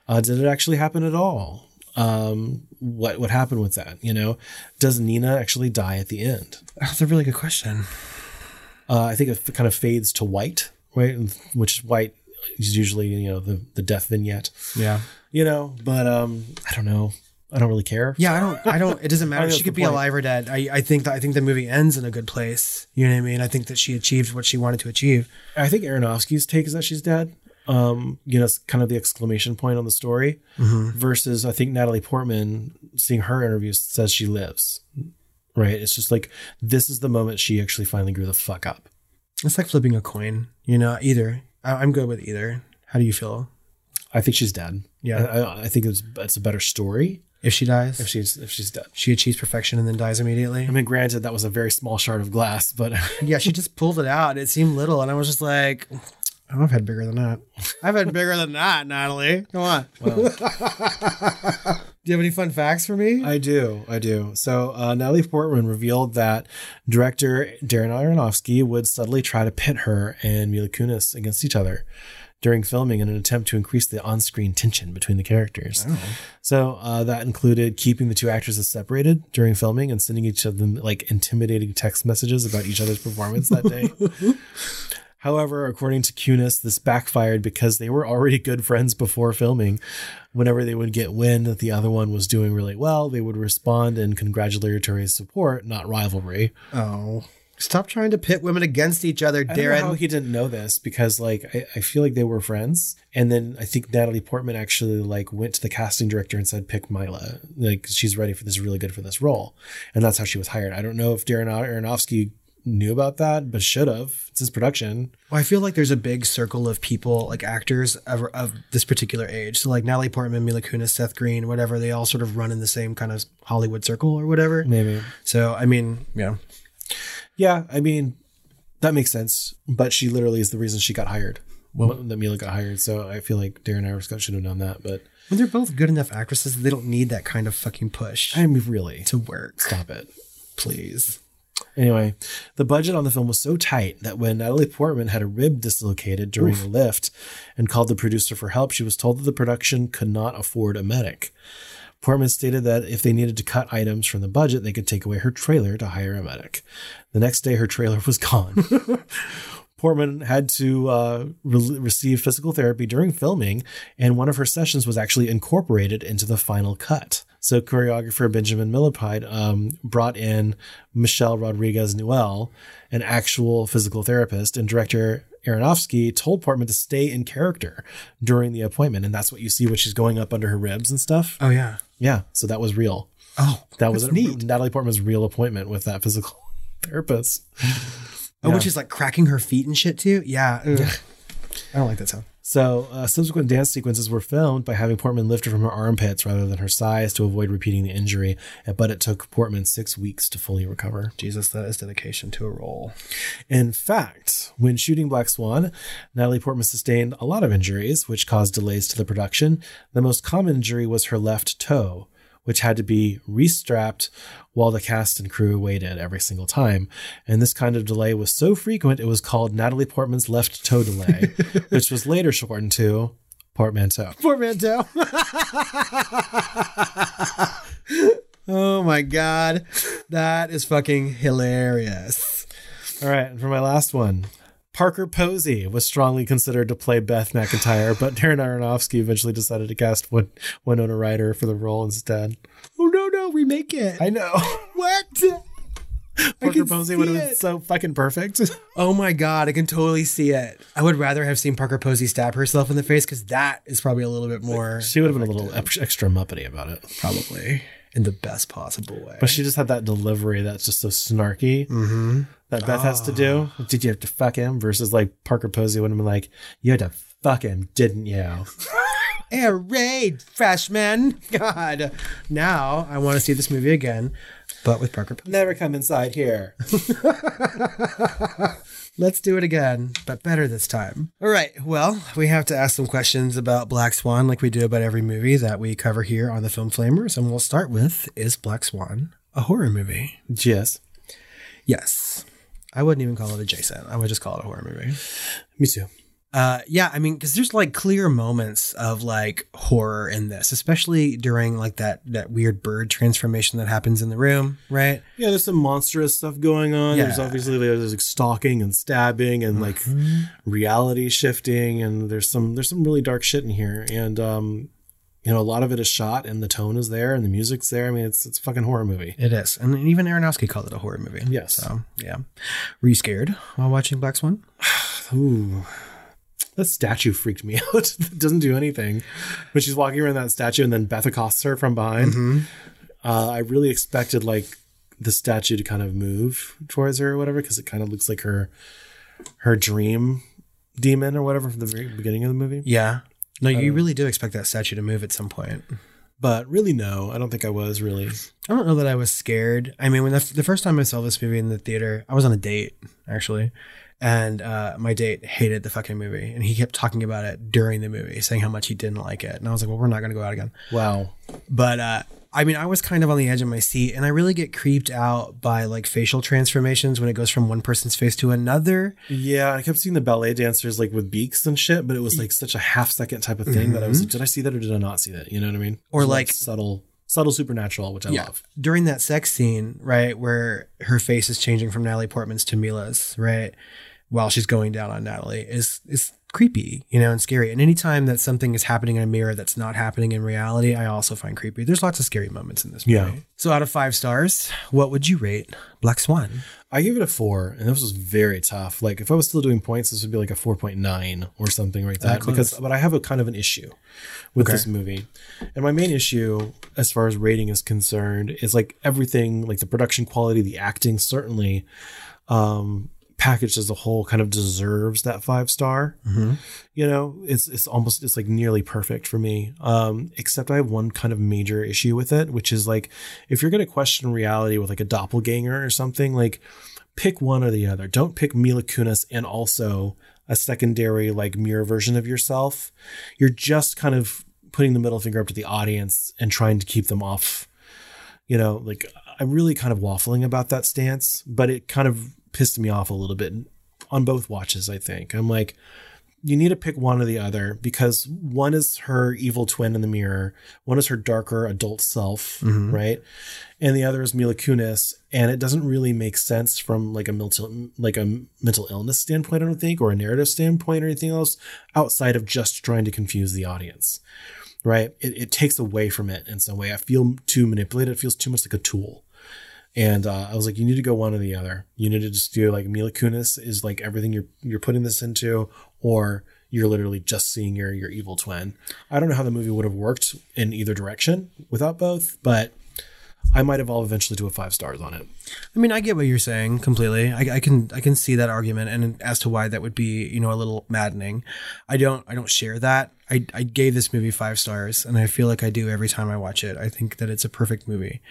Uh, did it actually happen at all? Um, what what happened with that? You know, does Nina actually die at the end? that's a really good question. Uh, I think it kind of fades to white, Which is white is usually you know the the death vignette. Yeah. You know, but um, I don't know. I don't really care. Yeah, I don't. I don't. It doesn't [laughs] matter. She could be point. alive or dead. I, I think that I think the movie ends in a good place. You know what I mean? I think that she achieved what she wanted to achieve. I think Aronofsky's take is that she's dead. Um, you know, it's kind of the exclamation point on the story. Versus, I think Natalie Portman, seeing her interviews, says she lives. Right? It's just like this is the moment she actually finally grew the fuck up. It's like flipping a coin. You know, either. I, I'm good with either. How do you feel? I think she's dead. Yeah. I, I, think it's it's a better story If she dies, if she's if she's dead. she achieves perfection and then dies immediately. I mean, granted, that was a very small shard of glass, but [laughs] yeah, she just pulled it out. It seemed little, and I was just like, oh, I've had bigger than that. I've had bigger than that, Natalie. Come on. [laughs] do you have any fun facts for me? I do, I do. So uh, Natalie Portman revealed that director Darren Aronofsky would subtly try to pit her and Mila Kunis against each other during filming in an attempt to increase the on-screen tension between the characters. So uh, that included keeping the two actresses separated during filming and sending each of them like intimidating text messages about each other's performance that day. [laughs] However, according to Kunis, this backfired because they were already good friends before filming. Whenever they would get wind that the other one was doing really well, they would respond in congratulatory support, not rivalry. oh, stop trying to pit women against each other, I don't know how Darren. he didn't know this because, like, I, I feel like they were friends, and then I think Natalie Portman actually like went to the casting director and said, "Pick Mila, like she's ready for this, really good for this role," and that's how she was hired. I don't know if Darren Aronofsky knew about that, but should have. It's his production. Well, I feel like there's a big circle of people, like actors of, of this particular age. So, like Natalie Portman, Mila Kunis, Seth Green, whatever, they all sort of run in the same kind of Hollywood circle or whatever. Maybe. So, I mean, yeah. Yeah, I mean, that makes sense. But she literally is the reason she got hired. Well, that Mila got hired. So I feel like Darren Aronofsky should have done that. But When they're both good enough actresses, they don't need that kind of fucking push I mean, really, to work. stop it. Please. Anyway, the budget on the film was so tight that when Natalie Portman had a rib dislocated during a lift and called the producer for help, she was told that the production could not afford a medic. Portman stated that if they needed to cut items from the budget, they could take away her trailer to hire a medic. The next day, her trailer [laughs] was gone. [laughs] Portman had to uh, re- receive physical therapy during filming, and one of her sessions was actually incorporated into the final cut. So, choreographer Benjamin Millepied um, brought in Michelle Rodriguez Newell, an actual physical therapist, and director Aronofsky told Portman to stay in character during the appointment. And that's what you see when she's going up under her ribs and stuff. Oh yeah. Yeah, so that was real. Oh, That was a, neat. Natalie Portman's real appointment with that physical [laughs] therapist. Oh, Yeah. when she's like cracking her feet and shit too. Yeah. I don't like that sound. So, uh, subsequent dance sequences were filmed by having Portman lifted from her armpits rather than her size to avoid repeating the injury. But it took Portman six weeks to fully recover. Jesus, that is dedication to a role. In fact, when shooting Black Swan, Natalie Portman sustained a lot of injuries, which caused delays to the production. The most common injury was her left toe, which had to be restrapped while the cast and crew waited every single time. And this kind of delay was so frequent, it was called Natalie Portman's left toe delay, [laughs] which was later shortened to portmanteau. Portmanteau. oh my god, that is fucking hilarious. All right, and for my last one, Parker Posey was strongly considered to play Beth McIntyre, but Darren Aronofsky eventually decided to cast Win- Winona Ryder for the role instead. Oh no, no, remake it. I know. [laughs] what? Parker Posey would have been so fucking perfect. [laughs] Oh my god, I can totally see it. I would rather have seen Parker Posey stab herself in the face because that is probably a little bit more she would have been a little extra muppety about it. probably in the best possible way. But she just had that delivery that's just so snarky mm-hmm. That Beth has to do. Oh. Did you have to fuck him? Versus like Parker Posey would have been like, you had to fuck him, didn't you? [laughs] Air raid, freshman. God. Now I want to see this movie again, but with Parker Posey. Never come inside here. [laughs] Let's do it again, but better this time. All right. Well, we have to ask some questions about Black Swan, like we do about every movie that we cover here on the Film Flamers. And we'll start with Is Black Swan a horror movie? yes. Yes. I wouldn't even call it adjacent. I would just call it a horror movie. Me too. Uh, yeah, I mean, because there's like clear moments of like horror in this, especially during like that that weird bird transformation that happens in the room, right? Yeah, there's some monstrous stuff going on. There's obviously there's like stalking and stabbing and like reality shifting, and there's some there's some really dark shit in here. And um, you know, a lot of it is shot, and the tone is there, and the music's there. I mean, it's it's a fucking horror movie. It is, and even Aronofsky called it a horror movie. Yes. So yeah, were you scared while watching Black Swan? [sighs] Ooh. That statue freaked me [laughs] out. it doesn't do anything. but she's walking around that statue and then Beth accosts her from behind, uh, I really expected like the statue to kind of move towards her or whatever, because it kind of looks like her her dream demon or whatever from the very beginning of the movie. Yeah. No, you really do expect that statue to move at some point. But really, no, I don't think I was really. I don't know that I was scared. I mean, when the, the first time I saw this movie in the theater, I was on a date actually, and uh, my date hated the fucking movie, and he kept talking about it during the movie, saying how much he didn't like it, and I was like, well, we're not going to go out again. Wow. But uh, I mean, I was kind of on the edge of my seat, and I really get creeped out by like facial transformations when it goes from one person's face to another. Yeah, I kept seeing the ballet dancers like with beaks and shit, but it was like such a half second type of thing that I was like, mm-hmm. did I see that or did I not see that? You know what I mean? Or It's like- subtle, subtle supernatural, which I love. during that sex scene, right, where her face is changing from Natalie Portman's to Mila's, right, while she's going down on Natalie, is is creepy, you know, and scary. And anytime that something is happening in a mirror that's not happening in reality, I also find creepy. There's lots of scary moments in this movie. Yeah. So out of five stars, what would you rate Black Swan? I give it a four, and this was very tough. Like if I was still doing points, this would be like a four point nine or something like that. close. because, but I have a kind of an issue with Okay. this movie, and my main issue, as far as rating is concerned, is like everything, like the production quality, the acting, certainly, um, packaged as a whole, kind of deserves that five star. You know, it's it's almost it's like nearly perfect for me. Um, except I have one kind of major issue with it, which is like if you're gonna question reality with like a doppelganger or something, like pick one or the other. Don't pick Mila Kunis and also a secondary like mirror version of yourself. You're just kind of putting the middle finger up to the audience and trying to keep them off. You know, like I'm really kind of waffling about that stance, but it kind of pissed me off a little bit on both watches, I think. I'm like, you need to pick one or the other because one is her evil twin in the mirror, one is her darker adult self, Mhm. right? And the other is Mila Kunis, and it doesn't really make sense from like a mental like a mental illness standpoint, I don't think, or a narrative standpoint or anything else outside of just trying to confuse the audience. Right? It, it takes away from it in some way. I feel too manipulated. It feels too much like a tool. And uh, I was like, you need to go one or the other. You need to just do like Mila Kunis is like everything you're you're putting this into, or you're literally just seeing your your evil twin. I don't know how the movie would have worked in either direction without both, but I might evolve eventually to a five stars on it. I mean, I get what you're saying completely. I, I can I can see that argument, and as to why that would be, you know, a little maddening. I don't I don't share that. I, I gave this movie five stars, and I feel like I do every time I watch it. I think that it's a perfect movie.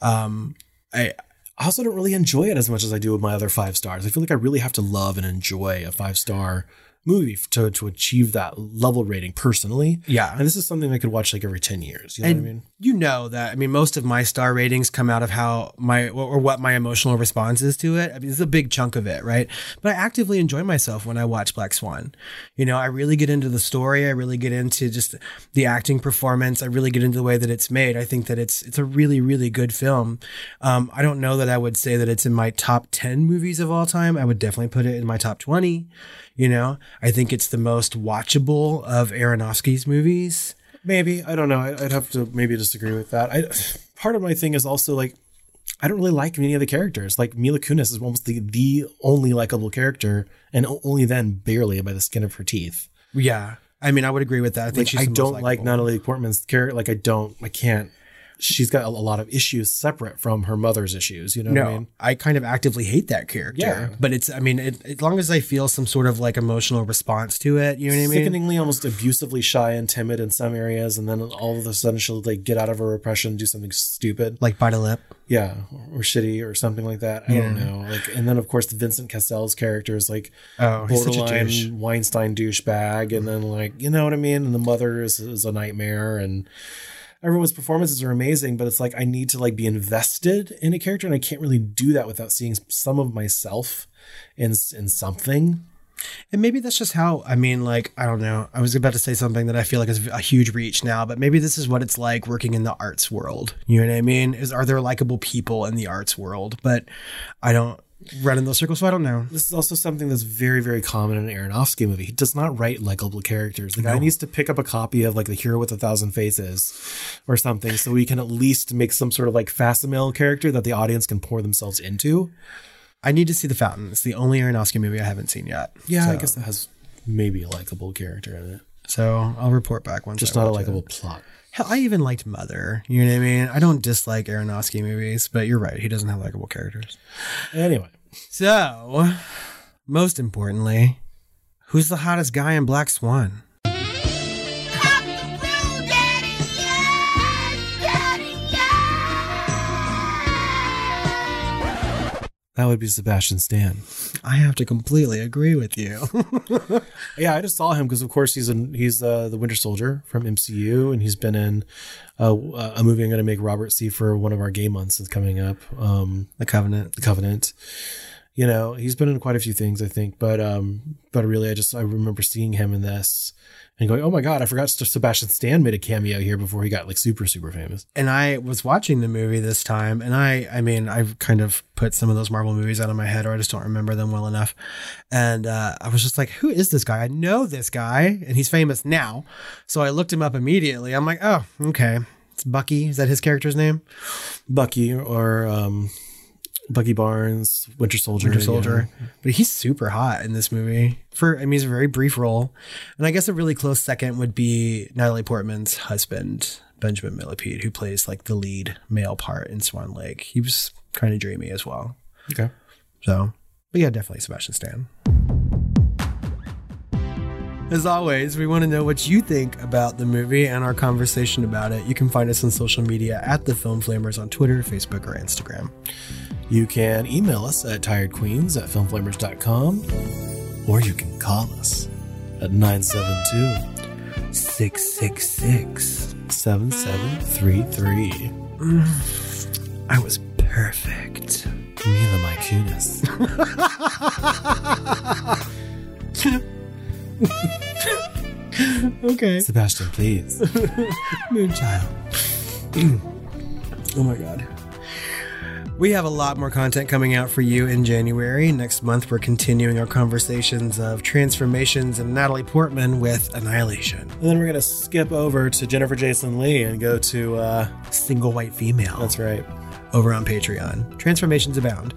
Um, I also don't really enjoy it as much as I do with my other five stars. I feel like I really have to love and enjoy a five star movie to to achieve that level rating personally. Yeah. and this is something I could watch like every ten years. You know and what I mean? you know that I mean most of my star ratings come out of how my or what my emotional response is to it. I mean, it's a big chunk of it, right? But I actively enjoy myself when I watch Black Swan. You know, I really get into the story. I really get into just the acting performance. I really get into the way that it's made. I think that it's it's a really really good film. Um, I don't know that I would say that it's in my top ten movies of all time. I would definitely put it in my top twenty. You know, I think it's the most watchable of Aronofsky's movies. Maybe I don't know. I'd have to maybe disagree with that. I part of my thing is also like I don't really like many of the characters. Like Mila Kunis is almost the the only likable character, and only then barely by the skin of her teeth. Yeah. I mean, I would agree with that. I think Like, she's I don't like. Natalie Portman's character. Like I don't. I can't. She's got a, a lot of issues separate from her mother's issues. You know no, what I mean? I kind of actively hate that character. Yeah. But it's, I mean, it, as long as I feel some sort of like emotional response to it, you know what I mean? Sickeningly, almost abusively shy and timid in some areas, and then all of a sudden she'll like get out of her repression, do something stupid, Like bite a lip. yeah, or, or shitty or something like that. I don't hmm. know. Like, and then of course the Vincent Cassel's character is like Oh, he's such a borderline douche. Weinstein douchebag, and then like you know what I mean. And the mother is, is a nightmare, and everyone's performances are amazing, but it's like I need to like be invested in a character, and I can't really do that without seeing some of myself in in something. And maybe that's just how, I mean, like, I don't know. I was about to say something that I feel like is a huge reach now, but maybe this is what it's like working in the arts world. You know what I mean? Is Are there likable people in the arts world? But I don't run in those circles, so I don't know. This is also something that's very, very common in an Aronofsky movie. He does not write likable characters. The guy needs to pick up a copy of like The Hero with a Thousand Faces or something so we can at least make some sort of like facsimile character that the audience can pour themselves into. I need to see The Fountain. It's the only Aronofsky movie I haven't seen yet. Yeah, I guess that has maybe a likable character in it. So I'll report back once. Just I not a likable plot. Hell, I even liked Mother. You know what I mean? I don't dislike Aronofsky movies, but you're right. He doesn't have likable characters. Anyway, So, most importantly, who's the hottest guy in Black Swan? That would be Sebastian Stan. I have to completely agree with you. [laughs] Yeah, I just saw him because, of course, he's in he's uh, the Winter Soldier from MCU, and he's been in uh, a movie I'm going to make Robert see for one of our game months that's coming up. Um, the Covenant. the Covenant. You know, he's been in quite a few things, I think, but um, but really, I just I remember seeing him in this and going, oh my god, I forgot Sebastian Stan made a cameo here before he got like super super famous. and I was watching the movie this time, and I, I mean, I've kind of put some of those Marvel movies out of my head, or I just don't remember them well enough. And uh, I was just like, who is this guy? I know this guy, and he's famous now. So I looked him up immediately. I'm like, oh, okay. It's Bucky. Is that his character's name? Bucky or um, Bucky Barnes, Winter Soldier, Winter Soldier. But he's super hot in this movie. For I mean, he's a very brief role, and I guess a really close second would be Natalie Portman's husband, Benjamin Millepied, who plays like the lead male part in Swan Lake. He was kind of dreamy as well. Okay. So, but yeah, definitely Sebastian Stan. As always, we want to know what you think about the movie and our conversation about it. You can find us on social media at the Film Flamers on Twitter, Facebook, or Instagram. You can email us at tiredqueens at filmflamers.com or you can call us at 972 666. 7733. I was perfect. Mila My Kunis. Okay. Sebastian, please. [laughs] Moonchild. [clears throat] oh my god. We have a lot more content coming out for you in January. Next month, we're continuing our conversations of transformations and Natalie Portman with Annihilation. And then we're going to skip over to Jennifer Jason Lee and go to, uh, Single white female. that's right. over on Patreon. Transformations abound.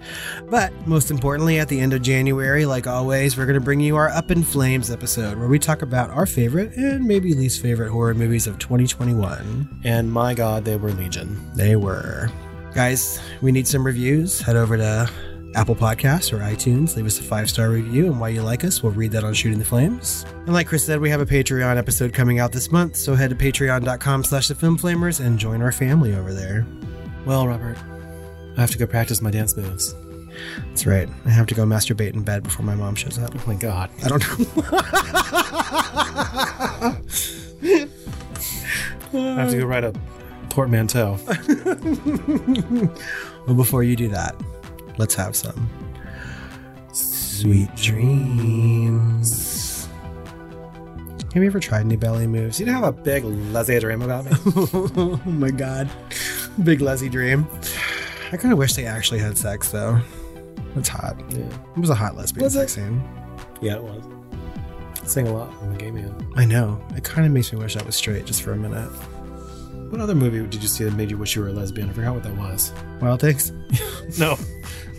But most importantly, at the end of January, like always, we're going to bring you our Up in Flames episode where we talk about our favorite and maybe least favorite horror movies of 2021. And my God, they were Legion. They were. Guys, we need some reviews. Head over to Apple Podcasts or iTunes. Leave us a five star review and why you like us. We'll read that on Shooting the Flames. And like Chris said, we have a Patreon episode coming out this month. So head to patreon.com slash the film flamers and join our family over there. Well, Robert, I have to go practice my dance moves. That's right. I have to go masturbate in bed before my mom shows up. Oh my God. I don't know. [laughs] I have to go write a portmanteau. [laughs] well, before you do that, let's have some sweet dreams. Have you ever tried any belly moves? You have a big Leslie dream about me? [laughs] oh my god. Big Leslie dream. I kind of wish they actually had sex though. That's hot. yeah. It was a hot lesbian Was sex it? scene. Yeah, it was. Sing a lot. I'm a gay man. I know. It kind of makes me wish I was straight just for a minute. What other movie did you see that made you wish you were a lesbian? I forgot what that was. Wild Things? [laughs] No.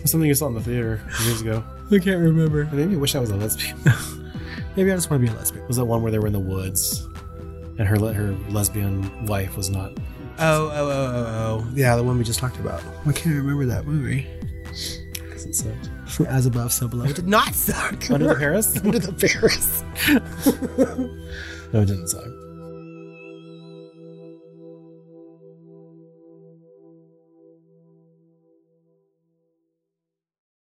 Something you saw in the theater years ago. I can't remember. It made me wish I was a lesbian. [laughs] Maybe I just want to be a lesbian. was that one where they were in the woods and her her lesbian wife was not Oh, oh, oh, oh, oh. Yeah, the one we just talked about. I can't remember that movie. because it sucked. As above, so below. It did not suck. Under the Paris? [laughs] Under the Paris. no, it didn't suck.